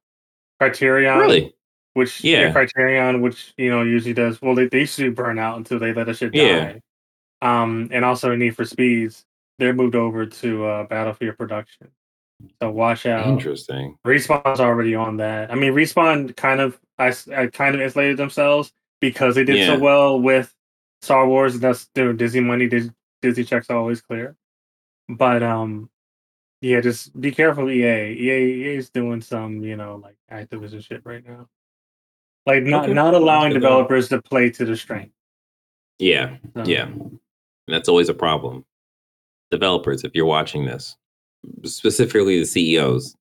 Criterion, Really? which Yeah. Criterion, which you know usually does well. They they used to do Burnout until they let that shit Yeah. die. Um, and also Need for Speeds, they're moved over to uh, Battlefield production. So watch out. Interesting. Respawn's already on that. I mean, Respawn kind of I, I kind of insulated themselves because they did Yeah. so well with Star Wars. and That's their Disney money. Disney checks are always clear. But um, yeah, just be careful, EA. EA EA's doing some you know like Activision shit right now. Like not Okay. not allowing Good to know. developers to play to their strength. Yeah. So, Yeah. And that's always a problem. Developers, if you're watching this, specifically the CEOs,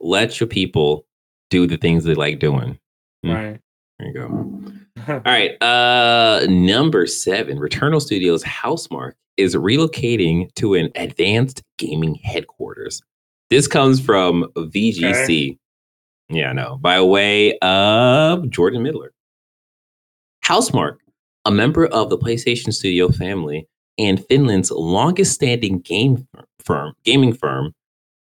let your people do the things they like doing. Right. There you go. All right. Uh number seven, Returnal Studios Housemarque is relocating to an advanced gaming headquarters. This comes from VGC. Okay. Yeah, no, by way of Jordan Middler. Housemarque, a member of the PlayStation Studio family and Finland's longest standing game firm, gaming firm,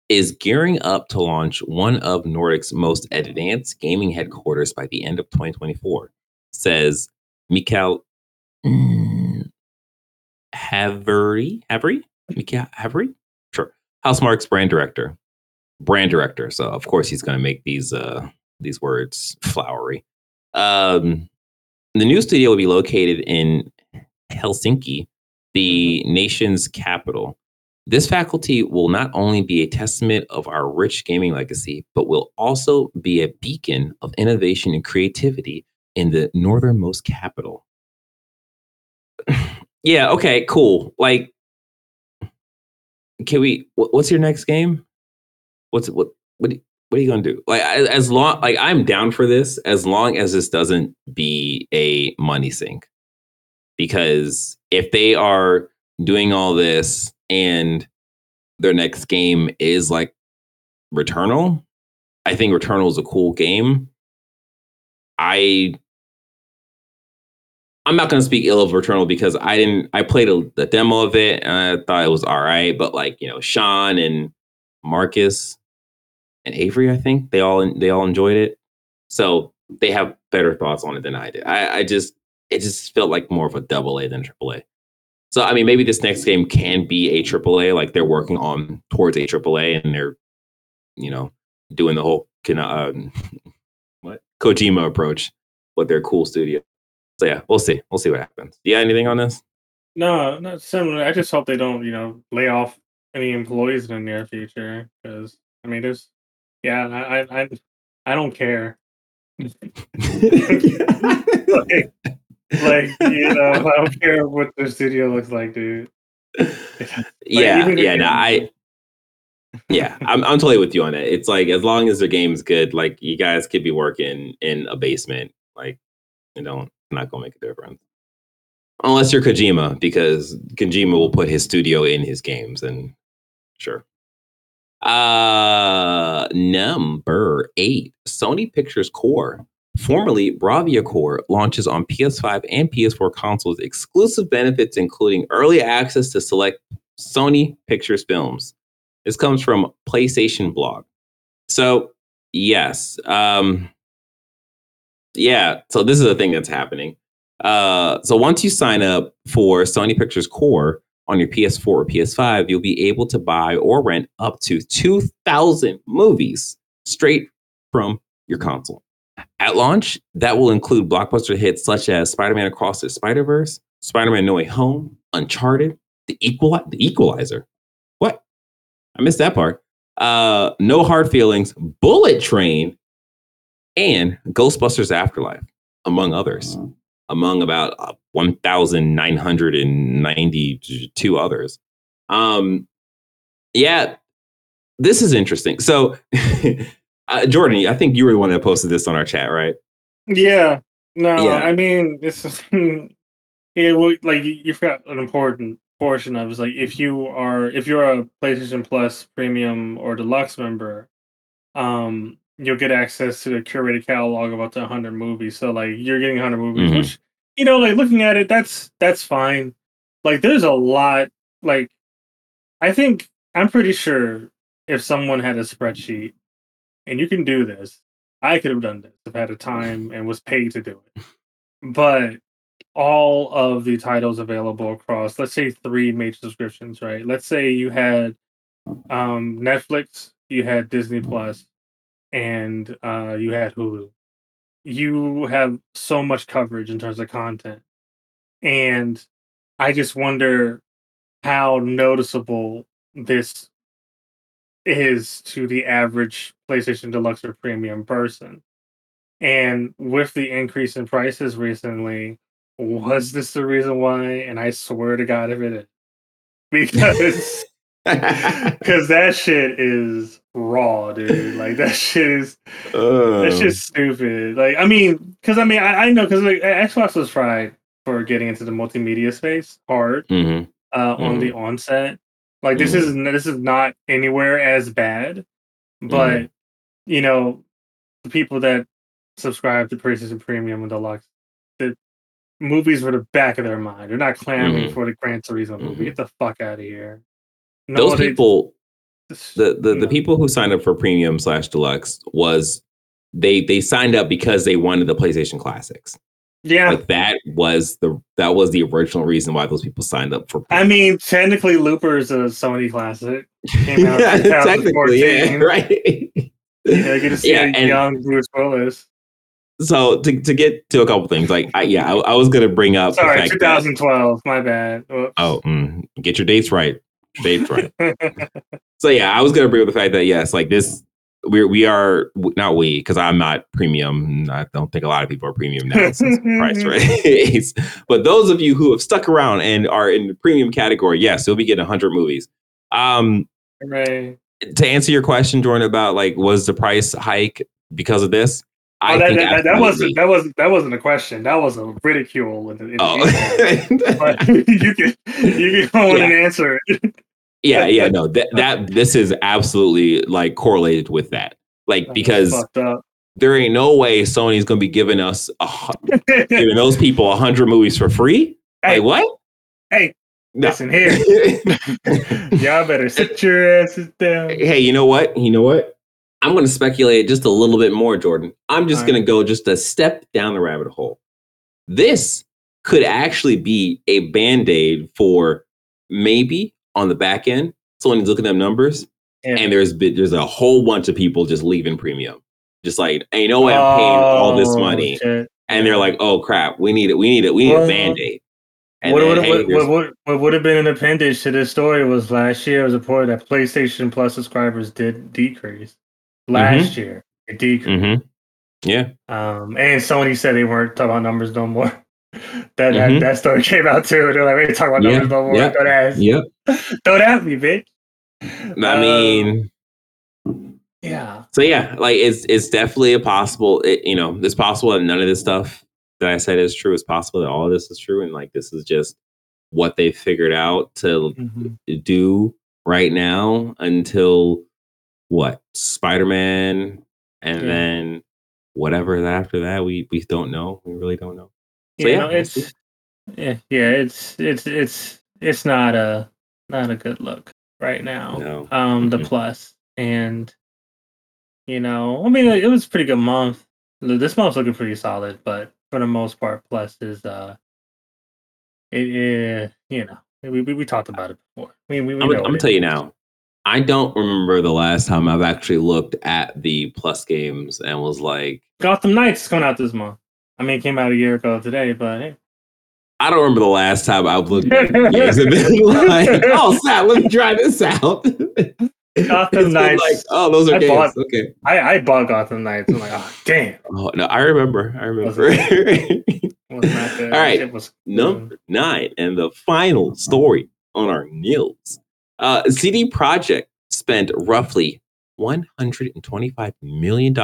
is gearing up to launch one of Nordic's most advanced gaming headquarters by the end of 2024, says Mikael mm, Haveri. Haveri? Mikael Haveri? Sure. Housemarque's brand director. Brand director. So of course he's going to make these uh these words flowery. Um, the new studio will be located in Helsinki, the nation's capital. This faculty will not only be a testament of our rich gaming legacy, but will also be a beacon of innovation and creativity in the northernmost capital. yeah, okay, cool. Like, can we, what's your next game? What's, what, what, what are you gonna do? Like, as long, like, I'm down for this as long as this doesn't be a money sink. Because if they are doing all this and their next game is like Returnal, I think Returnal is a cool game. I I'm not to speak ill of Returnal because I didn't. I played a, the demo of it and I thought it was all right, but like you know, Sean and Marcus and Avery, I think they all they all enjoyed it, so they have better thoughts on it than I did. I, I just it just felt like more of a double A than triple A. So I mean, maybe this next game can be a triple A, Like they're working on towards a triple A, and they're, you know, doing the whole what Kojima approach with their cool studio. So yeah, we'll see. We'll see what happens. Do you have anything on this? No, not similar. I just hope they don't, you know, lay off any employees in the near future. Because I mean, there's, yeah, I, I, I don't care. like, like you know, I don't care what the studio looks like, dude. yeah, yeah, no, I yeah, I'm I'm totally with you on it. It's like as long as the game's good, like you guys could be working in a basement, like you know, not gonna make a difference. Unless you're Kojima, because Kojima will put his studio in his games, and sure. Uh number eight, Sony Pictures Core Formerly, Bravia Core launches on PS5 and PS4 consoles exclusive benefits, including early access to select Sony Pictures films. This comes from PlayStation Blog. So, yes. Um, yeah, so this is a thing that's happening. Uh, so, once you sign up for Sony Pictures Core on your PS4 or PS5, you'll be able to buy or rent up to 2,000 movies straight from your console. At launch, that will include blockbuster hits such as Spider-Man Across the Spider-Verse, Spider-Man No Way Home, Uncharted, The Equal The Equalizer. I missed that part. Uh, no Hard Feelings, Bullet Train, and Ghostbusters Afterlife, among others. Among about uh, 1,992 others. Um, yeah, this is interesting. So uh, Jordan, I think you were the one that posted this on our chat, right? Yeah. No, yeah. I mean, this is it. Like you forgot an important portion of is like if you are if you're a PlayStation Plus Premium or Deluxe member, um, you'll get access to the curated catalog of up to 100 movies. So like you're getting 100 movies, mm-hmm. which you know, like looking at it, that's that's fine. Like there's a lot. Like I think I'm pretty sure if someone had a spreadsheet and you can do this. I could have done this if I had a time and was paid to do it. But all of the titles available across, let's say three major subscriptions, right? Let's say you had um, Netflix, you had Disney Plus, and uh, you had Hulu. You have so much coverage in terms of content. And I just wonder how noticeable this is to the average PlayStation Deluxe or Premium person. And with the increase in prices recently, was this the reason why? And I swear to God, if it is, because because that shit is raw, dude. Like that shit is uh. that's just stupid. Like I mean, because I mean, I, I know because like Xbox was fried for getting into the multimedia space hard. Mm-hmm. uh, on the onset. Like this is this is not anywhere as bad, but you know, the people that subscribe to PlayStation Premium and Deluxe, the movies were the back of their mind. They're not clamoring Mhm. for the Gran Turismo movie. Mhm. Get the fuck out of here. No, Those they- people, the the, no. the people who signed up for premium slash deluxe was they they signed up because they wanted the PlayStation Classics. Yeah, Like that was the that was the original reason why those people signed up for. I mean, technically, Looper is a Sony classic. Came out yeah, technically, yeah, right. Yeah, you get to see Yeah, a and- young Bruce Willis. So to, to get to a couple things, like I, yeah, I, I was gonna bring up Sorry, fact that 2012. My bad. Whoops. oh, mm, get your dates right, dates right. So yeah, I was gonna bring up the fact that yes, like this, we we are not we because I'm not premium. I don't think a lot of people are premium now since price raise. but those of you who have stuck around and are in the premium category, yes, you'll be getting 100 movies. Um, Right. to answer your question, Jordan, about like was the price hike because of this? Oh, that, think that, that, that wasn't that wasn't that wasn't a question. That was a ridicule. In the, in Oh. but you can you can go in and answer it. yeah, yeah, no, that that this is absolutely like correlated with that. Like because there ain't no way Sony's gonna be giving us a, giving those people a hundred movies for free. Hey. Like what? Hey, No. listen here. Y'all better sit your asses down. hey, you know what? You know what? I'm gonna speculate just a little bit more, Jordan. I'm just All gonna go just a step down the rabbit hole. This could actually be a band-aid for maybe on the back end. Someone's looking at them numbers, Yeah. and there's there's a whole bunch of people just leaving premium. Just like, you know what? I'm paying all this Oh, money. shit. and they're like, "Oh crap, we need it. We need it. We need Well, a band aid." And What then, would, hey, what, what, what would have been an appendage to this story was last year it was reported that PlayStation Plus subscribers did decrease. Last year, it decreased. Mhm. Yeah, Um, and Sony said they weren't talking about numbers no more. that, that that story came out too. They're like, we ain't talking about Yeah, numbers no more. yeah, Don't ask. yep. Don't at me, bitch. I Um, mean, yeah. so yeah, like it's it's definitely a possible. It, you know, it's possible that none of this stuff that I said is true. It's possible that all of this is true, and like this is just what they figured out to Mhm. do right now until what Spider Man, and Yeah. then whatever after that we we don't know. We really don't know. So, yeah, know, it's yeah, yeah, it's it's it's it's not a not a good look right now. No. Um, the Mhm. plus and you know, I mean, it was a pretty good month. This month's looking pretty solid, but for the most part, plus is uh, it, it you know, we, we we talked about it before. We we, we I'm, I'm gonna tell you now. I don't remember the last time I've actually looked at the plus games and was like, Gotham Knights is coming out this month. I mean, it came out a year ago today, but hey. I don't remember the last time I've looked at games and been like, oh, snap, let me try this out. It's Knights. like, oh, those are I games. bought- okay. I I bought Gotham Knights. I'm like, oh damn, Oh no, I remember. I remember. it was not good. All right. it was Number nine, and the final story on our news. Uh, CD Projekt spent roughly $125 million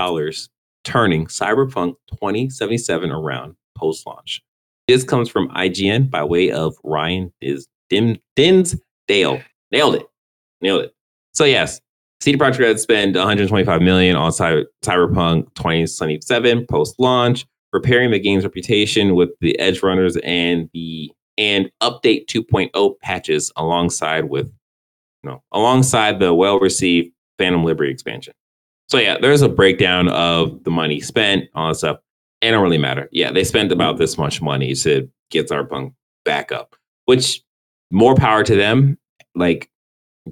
turning Cyberpunk 2077 around post launch. This comes from IGN by way of Ryan is Dim, Dinsdale. Nailed it. Nailed it. So, yes, CD Projekt Red spent 125 million on Cy- Cyberpunk 2077 post launch repairing the game's reputation with the edge runners and the and update 2.0 patches alongside with know alongside the well-received phantom liberty expansion so yeah there's a breakdown of the money spent all that stuff it don't really matter yeah they spent about this much money to get cyberpunk back up which more power to them like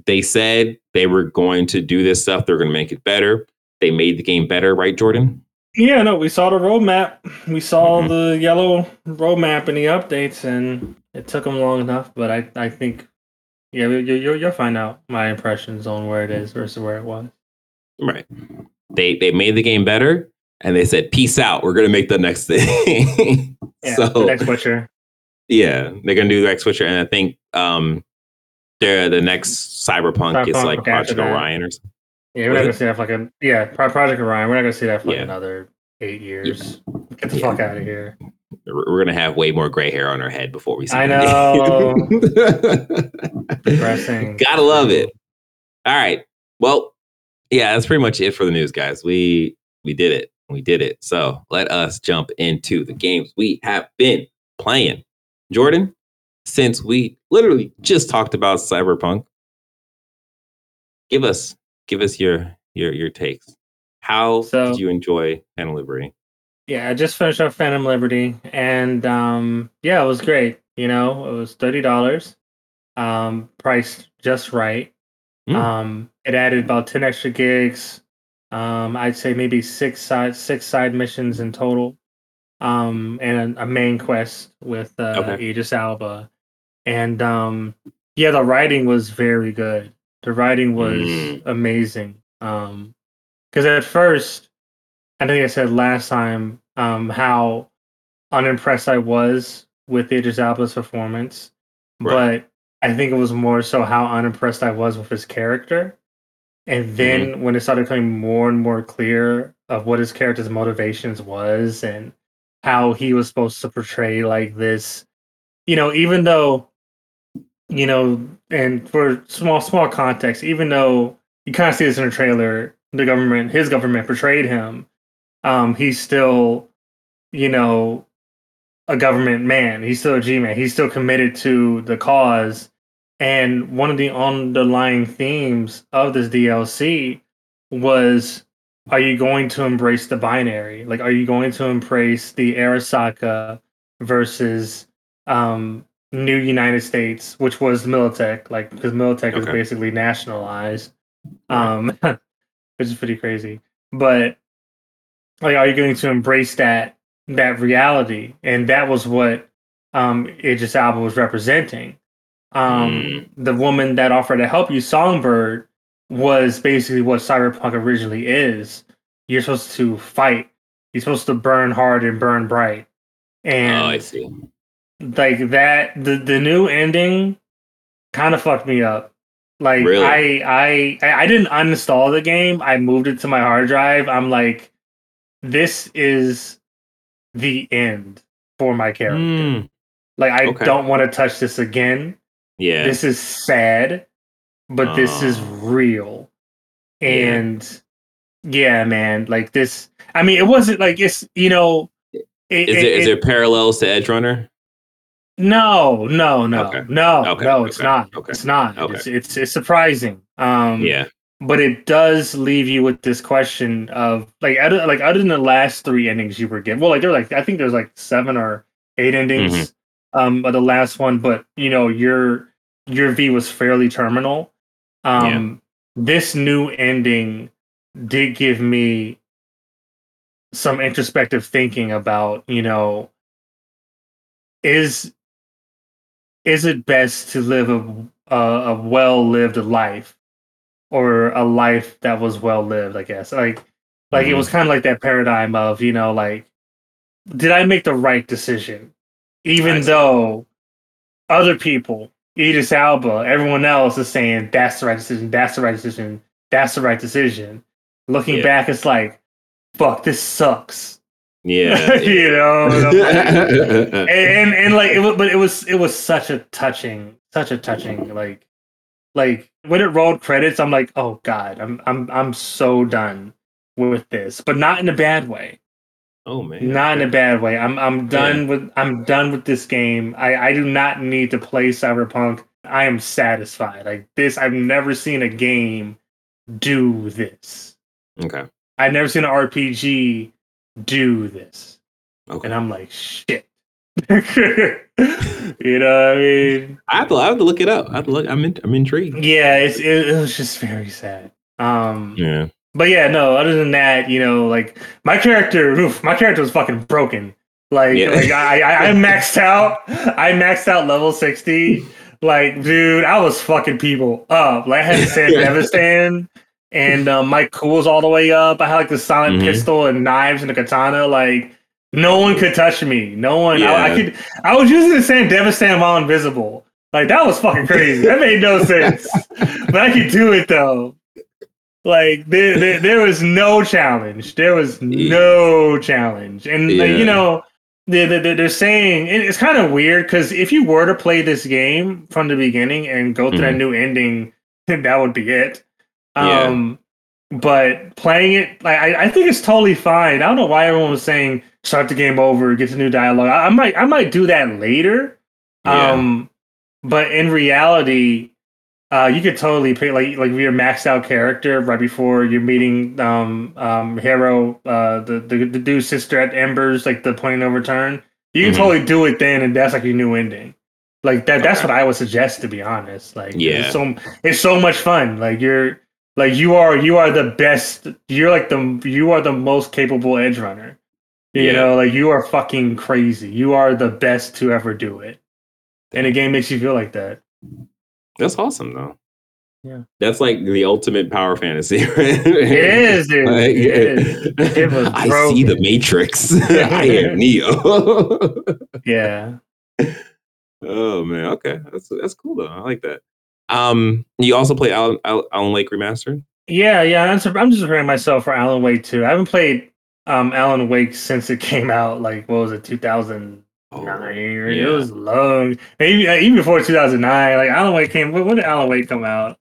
they said they were going to do this stuff they're going to make it better they made the game better right jordan Yeah, no, we saw the roadmap. We saw Mhm. the yellow roadmap in the updates, and it took them long enough. But I, I think, yeah, you, you, you'll find out my impressions on where it is versus where it was. Right. They they made the game better and they said, Peace out. We're gonna make the next thing. Yeah, so the next Witcher. yeah, they're gonna do the next switcher. And I think um they're the next cyberpunk, is like Project. Orion or something. Yeah, we're Was not gonna see that a yeah Project Orion. We're not gonna see that for like Yeah. another eight years. Get the Yeah. fuck out of here. We're gonna have way more gray hair on our head before we see. I know. Depressing. Gotta love it. All right. Well, yeah, that's pretty much it for the news, guys. We we did it. We did it. So let us jump into the games we have been playing. Jordan, since we literally just talked about Cyberpunk, give us give us your your your takes. How So- did you enjoy Liberty? Yeah, I just finished off Phantom Liberty, and um, yeah, it was great. You know, it was thirty dollars, um, priced just right. Mm. Um, it added about ten extra gigs. Um, I'd say maybe six side six side missions in total, um, and a, a main quest with uh, Okay. Idris Elba, and um, yeah, the writing was very good. The writing was Mm. amazing. Um, because at first, I think I said last time um, how unimpressed I was with Idris Elba's performance, Right. but I think it was more so how unimpressed I was with his character. And then when it started becoming more and more clear of what his character's motivations was and how he was supposed to portray like this, you know, even though, you know, and for small small context, even though you kind of see this in a trailer, the government, his government portrayed him. Um, he's still, you know, a government man. He's still a G man. He's still committed to the cause. And one of the underlying themes of this DLC was are you going to embrace the binary? Like, are you going to embrace the Arasaka versus um, New United States, which was Militech, like, because Militech was Okay. basically nationalized, um, which is pretty crazy. But, like, are you going to embrace that that reality? And that was what um, Idris Elba was representing. Um, Mm. The woman that offered to help you, Songbird, was basically what cyberpunk originally is. You're supposed to fight. You're supposed to burn hard and burn bright. And oh, I see. like that, the the new ending kind of fucked me up. Like Really? I, I I I didn't uninstall the game. I moved it to my hard drive. I'm like, this is the end for my character. Mm, Like I Okay. don't want to touch this again yeah. this is sad, but this is Oh. real. And yeah. man, like this. I mean, it wasn't like it's you know. It, is it- there is it- there parallels to Edge Runner? No, no, no, Okay. no, Okay, no. It's not. It's not. It's, it's it's surprising. Um, Yeah. But it does leave you with this question of like other like other than the last three endings you were given. Well, like there were like I think there's like seven or eight endings Mm-hmm. um of the last one, but you know your your V was fairly terminal. Um this new ending did give me some introspective thinking about, you know, is is it best to live a a, a well lived life or a life that was well lived? I guess like like it Mhm. was kind of like that paradigm of you know like did I make the right decision, even see. though other people, Idris Elba, everyone else is saying that's the right decision, that's the right decision, that's the right decision. Looking Yeah. back, it's like, fuck, this sucks. Yeah. you know, and, I'm like- yeah. and and like it was, but it was it was such a touching, such a touching like like when it rolled credits, I'm like, oh god, I'm I'm I'm so done with this, but not in a bad way. oh man. Not in a bad way. I'm I'm done with I'm done with this game. I I do not need to play Cyberpunk. I am satisfied. Like this, I've never seen a game do this. Okay. I've never seen an RPG do this. Okay. And I'm like, shit. you know what I mean? I have to, I have to look it up. I have to look. I'm in, I'm intrigued. Yeah, it's it, it was just very sad. Um Yeah. But yeah, no. Other than that, you know, like my character, oof, my character was fucking broken. Like, Yeah. like I, I, I maxed out. I maxed out level sixty. Like, dude, I was fucking people up. Like, I had the Sandevistan, and um, my cool's all the way up. I had like the silent Mhm. pistol and knives and the katana. Like, no one could touch me. No one. I, I could. I was using the Sandevistan while invisible. Like, that was fucking crazy. that made no sense. but I could do it though. Like there, there, there was no challenge. There was no challenge, and like, you know, they're, they're, they're saying it's kind of weird because if you were to play this game from the beginning and go through Mhm. that new ending, that would be it. Yeah. Um, but playing it, like I, I think it's totally fine. I don't know why everyone was saying start the game over, get the new dialogue. I, I might I might do that later. Yeah. Um, but in reality, uh, you could totally pick like like your maxed out character right before you're meeting um um Hero, uh the the, the dude's sister at Embers, like the point of return. You can Mhm. totally do it then, and that's like your new ending. Like that. That's what I would suggest, to be honest. Like, Yeah. it's so it's so much fun. Like you're like you are you are the best. You're like the you are the most capable edge runner. You Yeah. know, like you are fucking crazy. You are the best to ever do it. And the game makes you feel like that. That's awesome though. Yeah. That's like the ultimate power fantasy. It is, dude. Like, it is. It was I see the. Matrix. I am Neo. Yeah. oh man, okay, that's that's cool though. I like that. Um, you also play Alan, Al- Alan Wake Remastered. Yeah, yeah. I'm, I'm just preparing myself for Alan Wake 2. I haven't played um Alan Wake since it came out, like what was it, 2009? Oh, It was long. Maybe uh, even before 2009. Like Alan Wake came. When when did Alan Wake come out?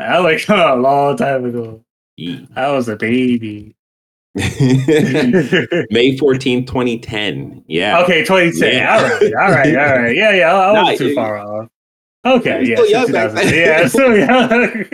Alan Wake out a long time ago. E. I was a baby. May 14, 2010. Yeah. Okay, 2010. Yeah. All right, all right, all right. Yeah, yeah. I, I wasn't too you- far off. Okay, yeah, still young since back 2000 then. yeah, still young.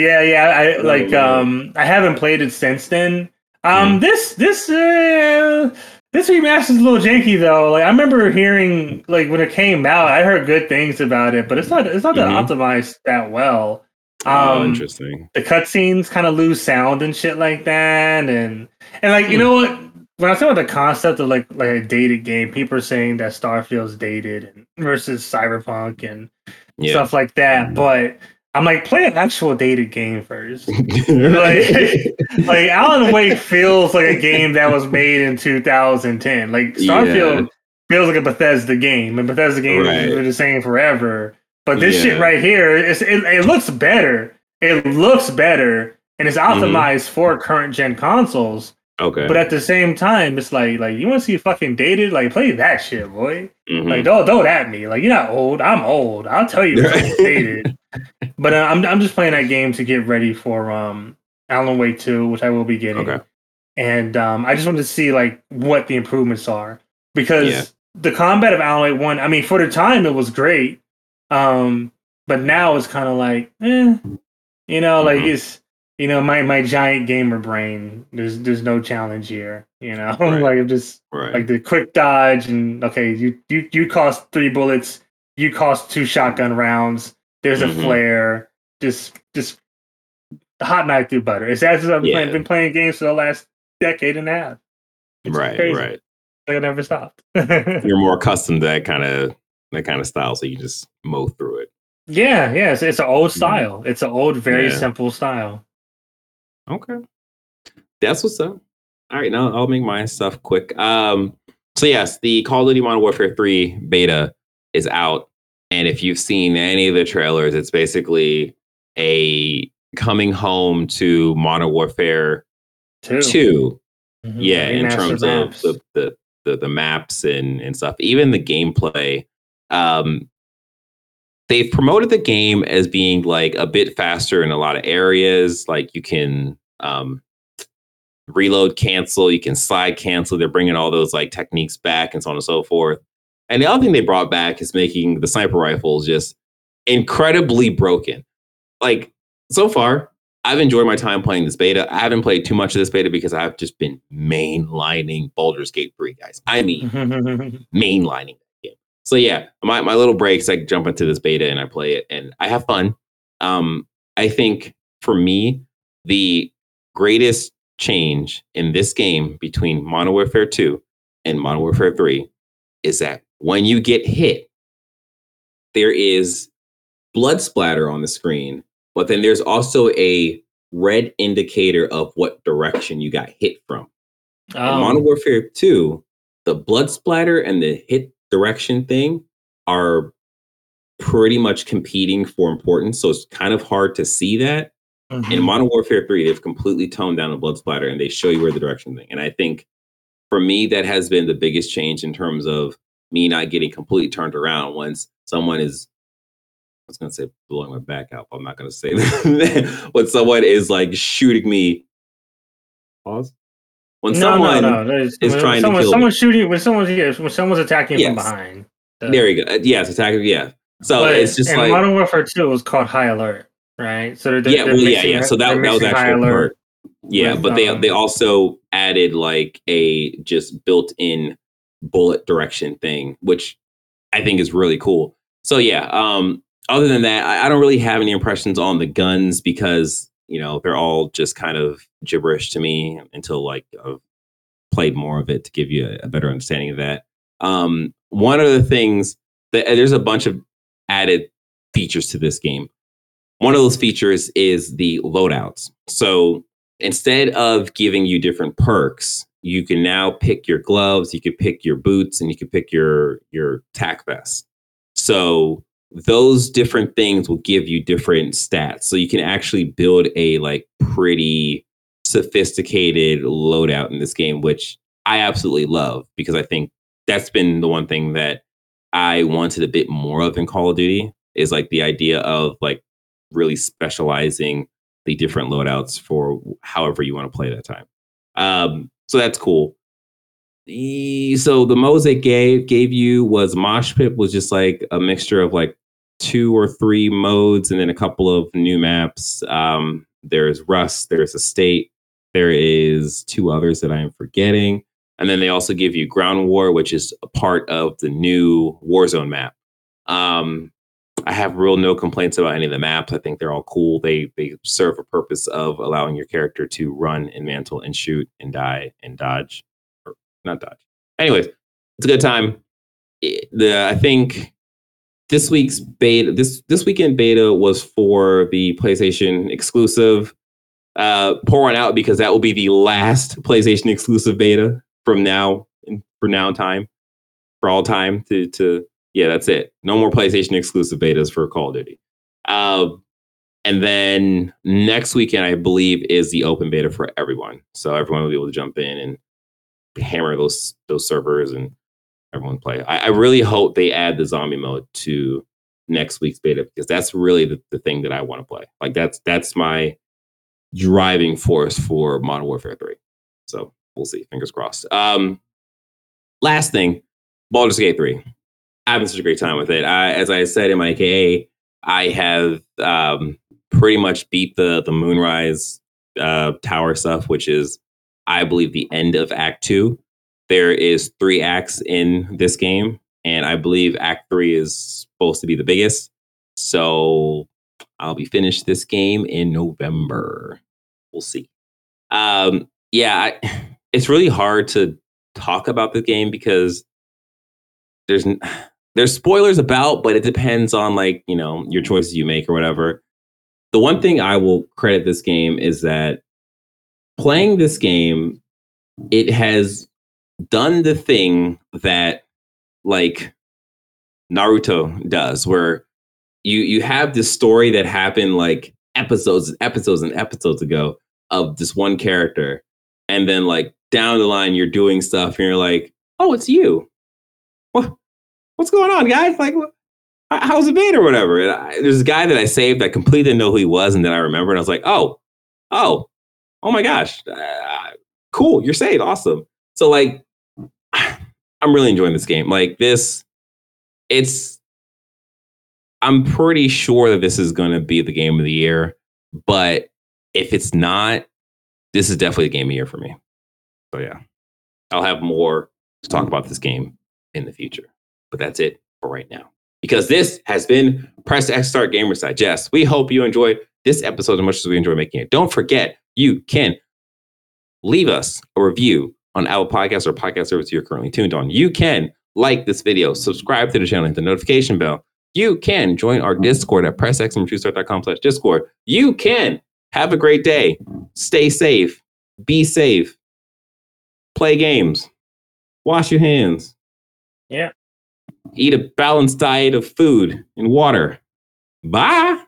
yeah, yeah. I Oh, like. Um, I haven't played it since then. Um, Mm. this this uh, this remaster is a little janky though. Like I remember hearing like when it came out, I heard good things about it, but it's not it's not that Mhm. optimized that well. oh, Um, interesting. the cutscenes kind of lose sound and shit like that, and and like you Hmm. know what? When I talk about the concept of like like a dated game, people are saying that Starfield's dated and versus Cyberpunk and Yeah. stuff like that. But I'm like, play an actual dated game first. Right. Like Alan Wake feels like a game that was made in 2010. Like Starfield feels like a Bethesda game, and Bethesda games Right. are the same forever. But this Yeah. shit right here, it's, it, it looks better. It looks better, and it's Mm-hmm. optimized for current gen consoles. okay. But at the same time, it's like like you want to see fucking dated? Like play that shit, boy. Mhm. Like don't don't at me. Like you're not old. I'm old. I'll tell you dated. But uh, I'm I'm just playing that game to get ready for um Alan Wake 2, which I will be getting. Okay. And um I just wanted to see like what the improvements are because Yeah. the combat of Alan Wake 1, I mean for the time it was great. Um but now it's kind of like eh, you know, like Mhm. it's you know, my my giant gamer brain, there's there's no challenge here, you know. Right. like I'm just right. like the quick dodge and okay you you you cost three bullets you cost two shotgun rounds there's Mhm. a flare just just hot knife through butter it's as if i've been, Yeah. playing, been playing games for the last decade and a half It's right. crazy. Right. Like I never stopped You're more accustomed to that kind of that kind of style, so you just mow through it. yeah yeah it's, it's an old style it's an old very Mm-hmm. Yeah. simple style Okay. That's what's up. All right, now I'll make my stuff quick. Um, so yes, the Call of Duty Modern Warfare 3 beta is out. And if you've seen any of the trailers, it's basically a coming home to Modern Warfare too 2. Mhm. Yeah, in terms maps. of the, the the the maps and and stuff, even the gameplay. Um, they've promoted the game as being like a bit faster in a lot of areas. Like you can um, reload, cancel, you can slide, cancel. They're bringing all those like techniques back and so on and so forth. And the other thing they brought back is making the sniper rifles just incredibly broken. Like so far, I've enjoyed my time playing this beta. I haven't played too much of this beta because I've just been mainlining Baldur's Gate 3, guys. I mean, mainlining that game. So yeah, my, my little breaks, I jump into this beta and I play it and I have fun. Um, I think for me, the greatest change in this game between Modern Warfare 2 and Modern Warfare 3 is that when you get hit, there is blood splatter on the screen, but then there's also a red indicator of what direction you got hit from. In Um, Modern Warfare 2, the blood splatter and the hit direction thing are pretty much competing for importance. So it's kind of hard to see that. mhm. In Modern Warfare 3, they've completely toned down the blood splatter and they show you where the direction thing. And I think for me, that has been the biggest change in terms of me not getting completely turned around once someone is. I was gonna say blowing my back out. But I'm not gonna say that. when someone is like shooting me. Pause. When no, someone no, no. Is when trying to someone, kill me. someone's shooting when someone's yeah, when someone's attacking you from behind. So- there you go. Uh, Yes, attacking. Yeah. So but it's just in like Modern Warfare 2 was called High Alert, right? So they're, they're, yeah, they're well, yeah, mixing- yeah. So that, that was mixing High actually a Alert. Yeah, with, but they um, they also added like a just built-in bullet direction thing, which I think is really cool. So yeah, um, other than that, I, I don't really have any impressions on the guns because you know they're all just kind of gibberish to me until like I've played more of it to give you a, a better understanding of that. Um, one of the things that there's a bunch of added features to this game. One of those features is the loadouts. So instead of giving you different perks, you can now pick your gloves, you can pick your boots, and you can pick your your tack vest. So those different things will give you different stats. So you can actually build a like pretty sophisticated loadout in this game, which I absolutely love because I think that's been the one thing that I wanted a bit more of in Call of Duty is like the idea of like really specializing the different loadouts for however you want to play that time. Um, so that's cool. So the mosaic gave gave you was Mosh Pit was just like a mixture of like two or three modes and then a couple of new maps. Um, there's Rust, there's Estate, there is two others that I am forgetting. And then they also give you Ground War, which is a part of the new Warzone map. Um, I have real no complaints about any of the maps. I think they're all cool. They they serve a purpose of allowing your character to run and mantle and shoot and die and dodge, or not dodge. Anyways, it's a good time. The I think this week's beta this this weekend beta was for the PlayStation exclusive. Uh, pour one out because that will be the last PlayStation exclusive beta from now for now time for all time to to yeah, that's it. No more PlayStation exclusive betas for Call of Duty. Um, and then next weekend, I believe, is the open beta for everyone. So everyone will be able to jump in and hammer those those servers and everyone play. I, I really hope they add the zombie mode to next week's beta because that's really the, the thing that I want to play. Like that's that's my driving force for Modern Warfare 3. So we'll see. Fingers crossed. Um, last thing, Baldur's Gate 3 having such a great time with it. I, as I said in my KA, I have um, pretty much beat the the Moonrise uh, Tower stuff, which is, I believe, the end of Act Two. There is three acts in this game, and I believe Act Three is supposed to be the biggest. So I'll be finished this game in November. We'll see. Um, yeah, I, it's really hard to talk about the game because there's n- there's spoilers about, but it depends on like you know your choices you make or whatever. The one thing I will credit this game is that playing this game, it has done the thing that like Naruto does, where you you have this story that happened like episodes and episodes and episodes ago of this one character, and then like down the line you're doing stuff and you're like, oh, it's you. What? what's going on, guys? Like, how- how's it been or whatever? And I, there's a guy that I saved. I completely didn't know who he was, and then I remember, And I was like, oh, oh, oh my gosh, uh, cool, you're saved, awesome. So like, I'm really enjoying this game. Like this, it's. I'm pretty sure that this is going to be the game of the year, but if it's not, this is definitely the game of the year for me. So yeah, I'll have more to talk about this game in the future. But that's it for right now. Because this has been Press X Start Gamers Digest. We hope you enjoyed this episode as much as we enjoy making it. Don't forget, you can leave us a review on Apple Podcasts or podcast service you're currently tuned on. You can like this video, subscribe to the channel, hit the notification bell. You can join our Discord at pressxnumber2start.com slash Discord. You can have a great day. Stay safe. Be safe. Play games. Wash your hands Yeah. Eat a balanced diet of food and water. Bye.